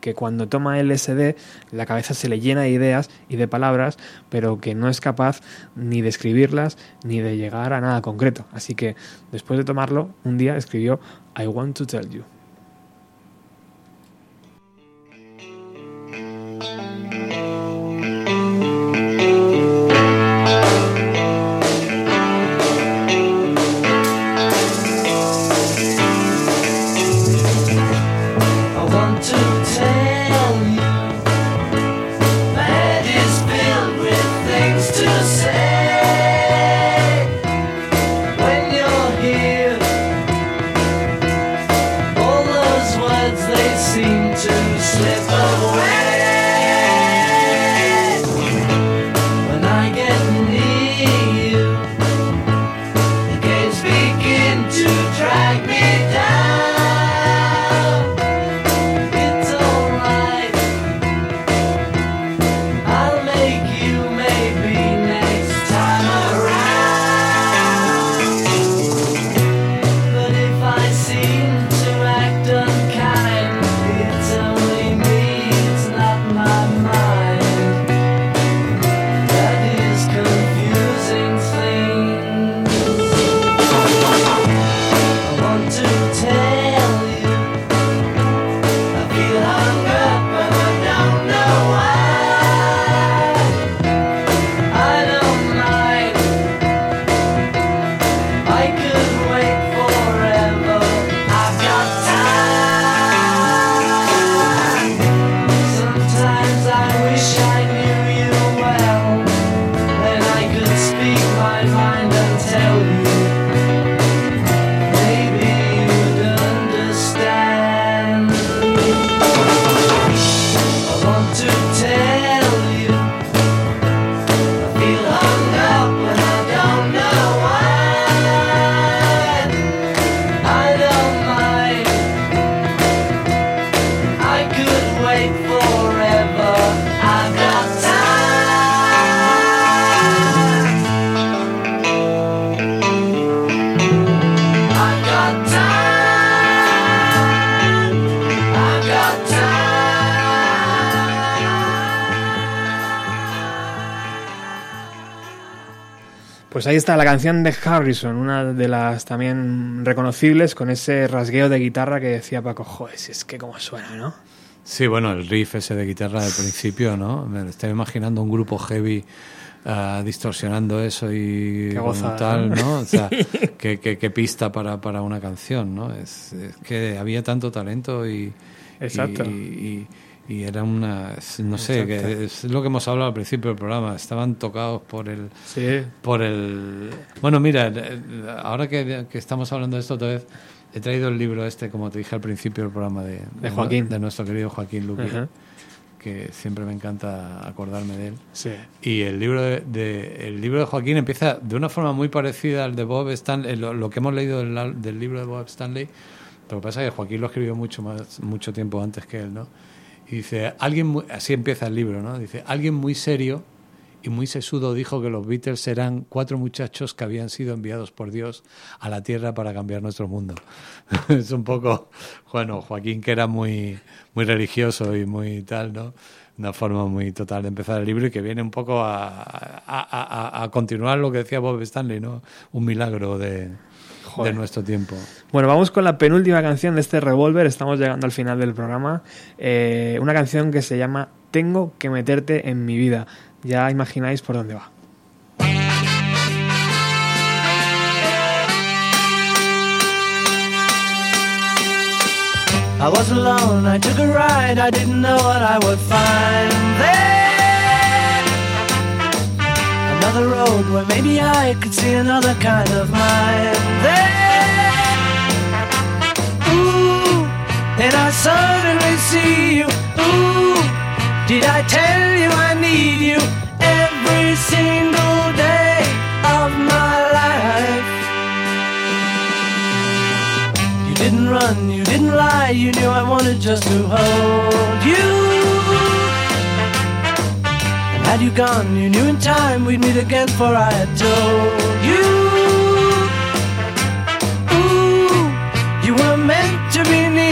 que cuando toma LSD la cabeza se le llena de ideas y de palabras, pero que no es capaz ni de escribirlas ni de llegar a nada concreto. Así que después de tomarlo, un día escribió I want to tell you. Pues ahí está la canción de Harrison, una de las también reconocibles con ese rasgueo de guitarra que decía Paco, joder, si es que como suena, ¿no? Sí, bueno, el riff ese de guitarra del principio, ¿no? Me estoy imaginando un grupo heavy ah, distorsionando eso y Qué gozada, tal, ¿no? ¿no? O sea, qué, qué- qué pista para, para una canción, ¿no? Es, es que había tanto talento y... Exacto. Y, y- y era una... No sé, que es lo que hemos hablado al principio del programa. Estaban tocados por el... Sí. Por el... Bueno, mira, eh, ahora que, que estamos hablando de esto otra vez, he traído el libro este, como te dije al principio del programa, de, De Joaquín. de nuestro querido Joaquín Luqui Ajá. que siempre me encanta acordarme de él. Sí. Y el libro de, de- el libro de Joaquín empieza de una forma muy parecida al de Bob Stanley, lo, lo que hemos leído del, del libro de Bob Stanley. Lo que pasa es que Joaquín lo escribió mucho más, mucho tiempo antes que él, ¿no? Dice, alguien muy- así empieza el libro, ¿no? Dice, alguien muy serio y muy sesudo dijo que los Beatles eran cuatro muchachos que habían sido enviados por Dios a la Tierra para cambiar nuestro mundo. es un poco, bueno, Joaquín que era muy, muy religioso y muy tal, ¿no? Una forma muy total de empezar el libro y que viene un poco a- a- a- a continuar lo que decía Bob Stanley, ¿no? Un milagro de, de nuestro tiempo. Bueno, vamos con la penúltima canción de este Revolver. Estamos llegando al final del programa. Eh, una canción que se llama Tengo que meterte en mi vida. Ya imagináis por dónde va. I was alone, I took a ride, I didn't know what I would find there. Another road where maybe I could see another kind of mind. There, ooh, and I suddenly see you. Ooh, did I tell you I need you every single day of my life? You didn't run, you didn't lie, you knew I wanted just to hold you. Had you gone, you knew in time we'd meet again, for I had told you. Ooh, you were meant to be near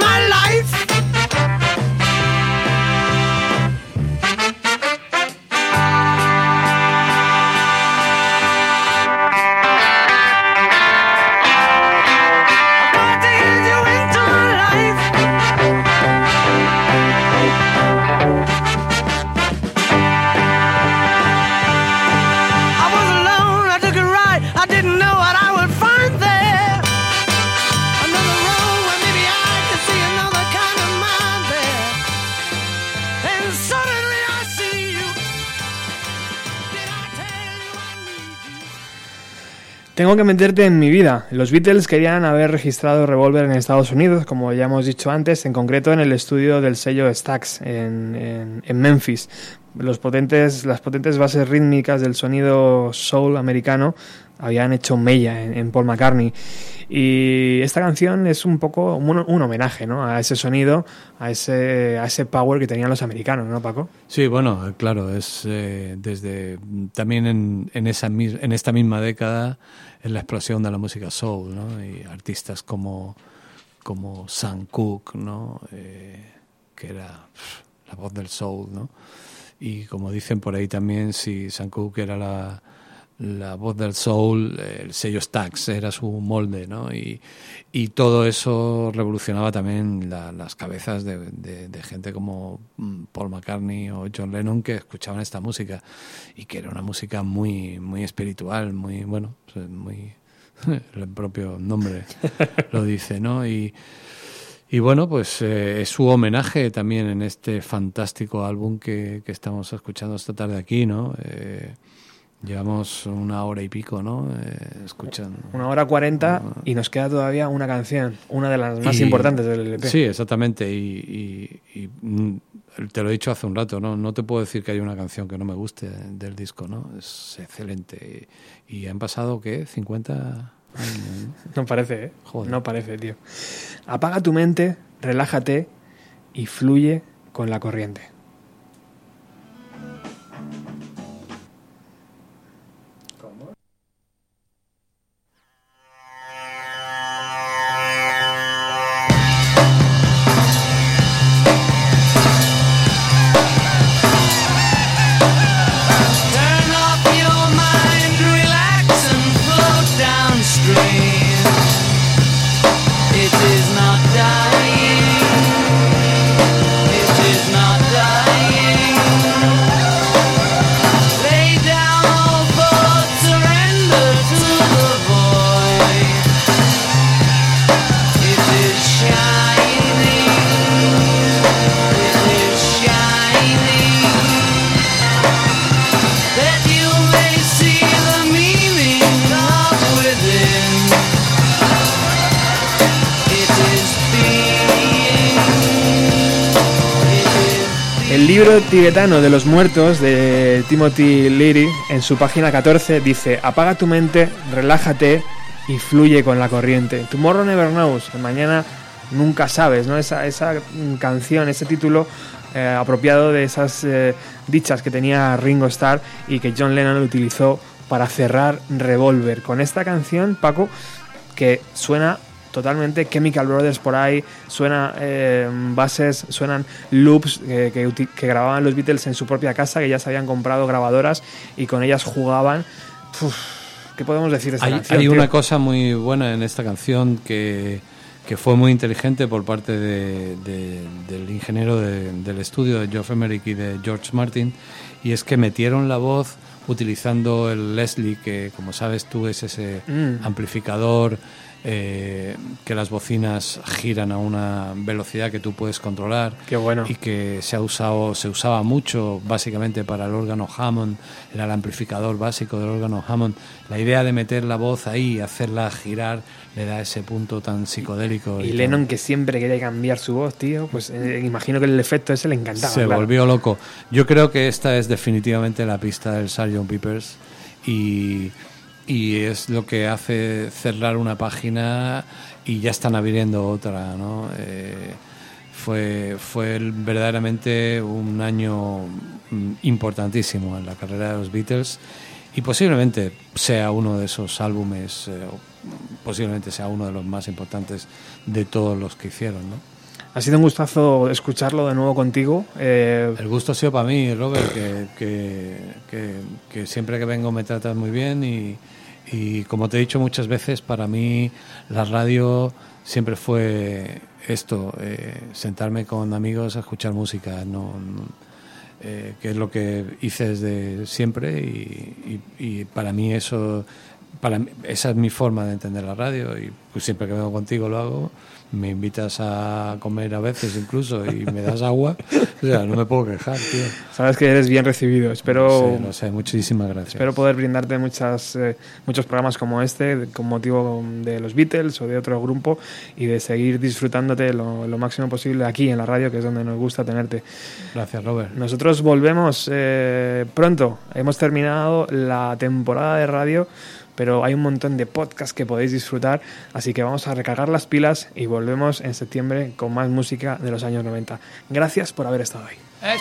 Tengo que meterte en mi vida. Los Beatles querían haber registrado Revolver en Estados Unidos, como ya hemos dicho antes, en concreto en el estudio del sello Stax en, en- en Memphis. Los potentes, las potentes bases rítmicas del sonido soul americano habían hecho mella en, Paul McCartney. Y esta canción es un poco un, homenaje a ese sonido, a ese, a ese power que tenían los americanos, ¿no, Paco? Sí, bueno, claro, es eh, desde también en, en esa en esta misma década en la explosión de la música soul, ¿no? Y artistas como como Sam Cooke, ¿no? Eh, que era la voz del soul, ¿no? Y como dicen por ahí también, si Sam Cooke era la, la voz del soul, el sello Stax era su molde, ¿no? Y, y todo eso revolucionaba también la- las cabezas de, de- de gente como mm, Paul McCartney o John Lennon que escuchaban esta música y que era una música muy, muy espiritual, muy, bueno, pues, muy... el propio nombre lo dice, ¿no? Y, y bueno, pues eh, es su homenaje también en este fantástico álbum que, que estamos escuchando esta tarde aquí, ¿no? Eh, llevamos una hora y pico, ¿no? Eh, escuchando. Una hora cuarenta y nos queda todavía una canción, una de las más Y- importantes del LP. Sí, exactamente. Y, y- y, mm, te lo he dicho hace un rato, ¿no? No te puedo decir que hay una canción que no me guste del disco, ¿no? Es excelente. Y, han pasado, ¿qué? 50 años. ¿no? No parece, ¿eh? Joder. No parece, tío. Apaga tu mente, relájate y fluye con la corriente. Libro tibetano de los muertos de Timothy Leary, en su página 14, dice: Apaga tu mente, relájate y fluye con la corriente. Tomorrow never knows. Mañana nunca sabes, ¿no? Esa, esa canción, ese título eh, apropiado de esas eh, dichas que tenía Ringo Starr y que John Lennon utilizó para cerrar Revolver. Con esta canción, Paco, que suena totalmente Chemical Brothers por ahí, suena eh, bases, suenan loops eh, que, grababan los Beatles en su propia casa, que ya se habían comprado grabadoras y con ellas jugaban. Uf, ¿Qué podemos decir de esta Hay, canción? hay tío? una cosa muy buena en esta canción que, que fue muy inteligente por parte de- de- del ingeniero de- del estudio de Geoff Emerick y de George Martin y es que metieron la voz utilizando el Leslie que como sabes tú es ese Mm. amplificador eh, que las bocinas giran a una velocidad que tú puedes controlar Qué bueno. y que se ha usado se usaba mucho básicamente para el órgano Hammond era el amplificador básico del órgano Hammond la idea de meter la voz ahí y hacerla girar le da ese punto tan psicodélico Y tan- Lennon, que siempre quería cambiar su voz, tío, pues eh, imagino que el efecto ese le encantaba. se claro. volvió loco yo creo que esta es definitivamente la pista del Sgt. Peppers y y es lo que hace cerrar una página y ya están abriendo otra, ¿no? Eh, fue fue verdaderamente un año mm, importantísimo en la carrera de los Beatles y posiblemente sea uno de esos álbumes, eh, posiblemente sea uno de los más importantes de todos los que hicieron, ¿no? Ha sido un gustazo escucharlo de nuevo contigo. eh, El gusto ha sido para mí, Robert, que, que, que- que siempre que vengo me tratas muy bien y, y como te he dicho muchas veces, para mí la radio siempre fue esto, eh, sentarme con amigos a escuchar música, no, no- eh, que es lo que hice desde siempre y, para mí eso, esa es mi forma de entender la radio y pues siempre que vengo contigo lo hago. Me invitas a comer a veces incluso y me das agua. O sea, no me puedo quejar, tío. sabes que eres bien recibido. Espero, Sí, lo sé, muchísimas gracias. espero poder brindarte muchas, eh, muchos programas como este, con motivo de los Beatles o de otro grupo, y de seguir disfrutándote lo, lo máximo posible aquí en la radio, que es donde nos gusta tenerte. Gracias, Robert. Nosotros volvemos eh, pronto. Hemos terminado la temporada de radio, pero hay un montón de podcasts que podéis disfrutar, así que vamos a recargar las pilas y volvemos en septiembre con más música de los años 90. Gracias por haber estado ahí. ¡Eh!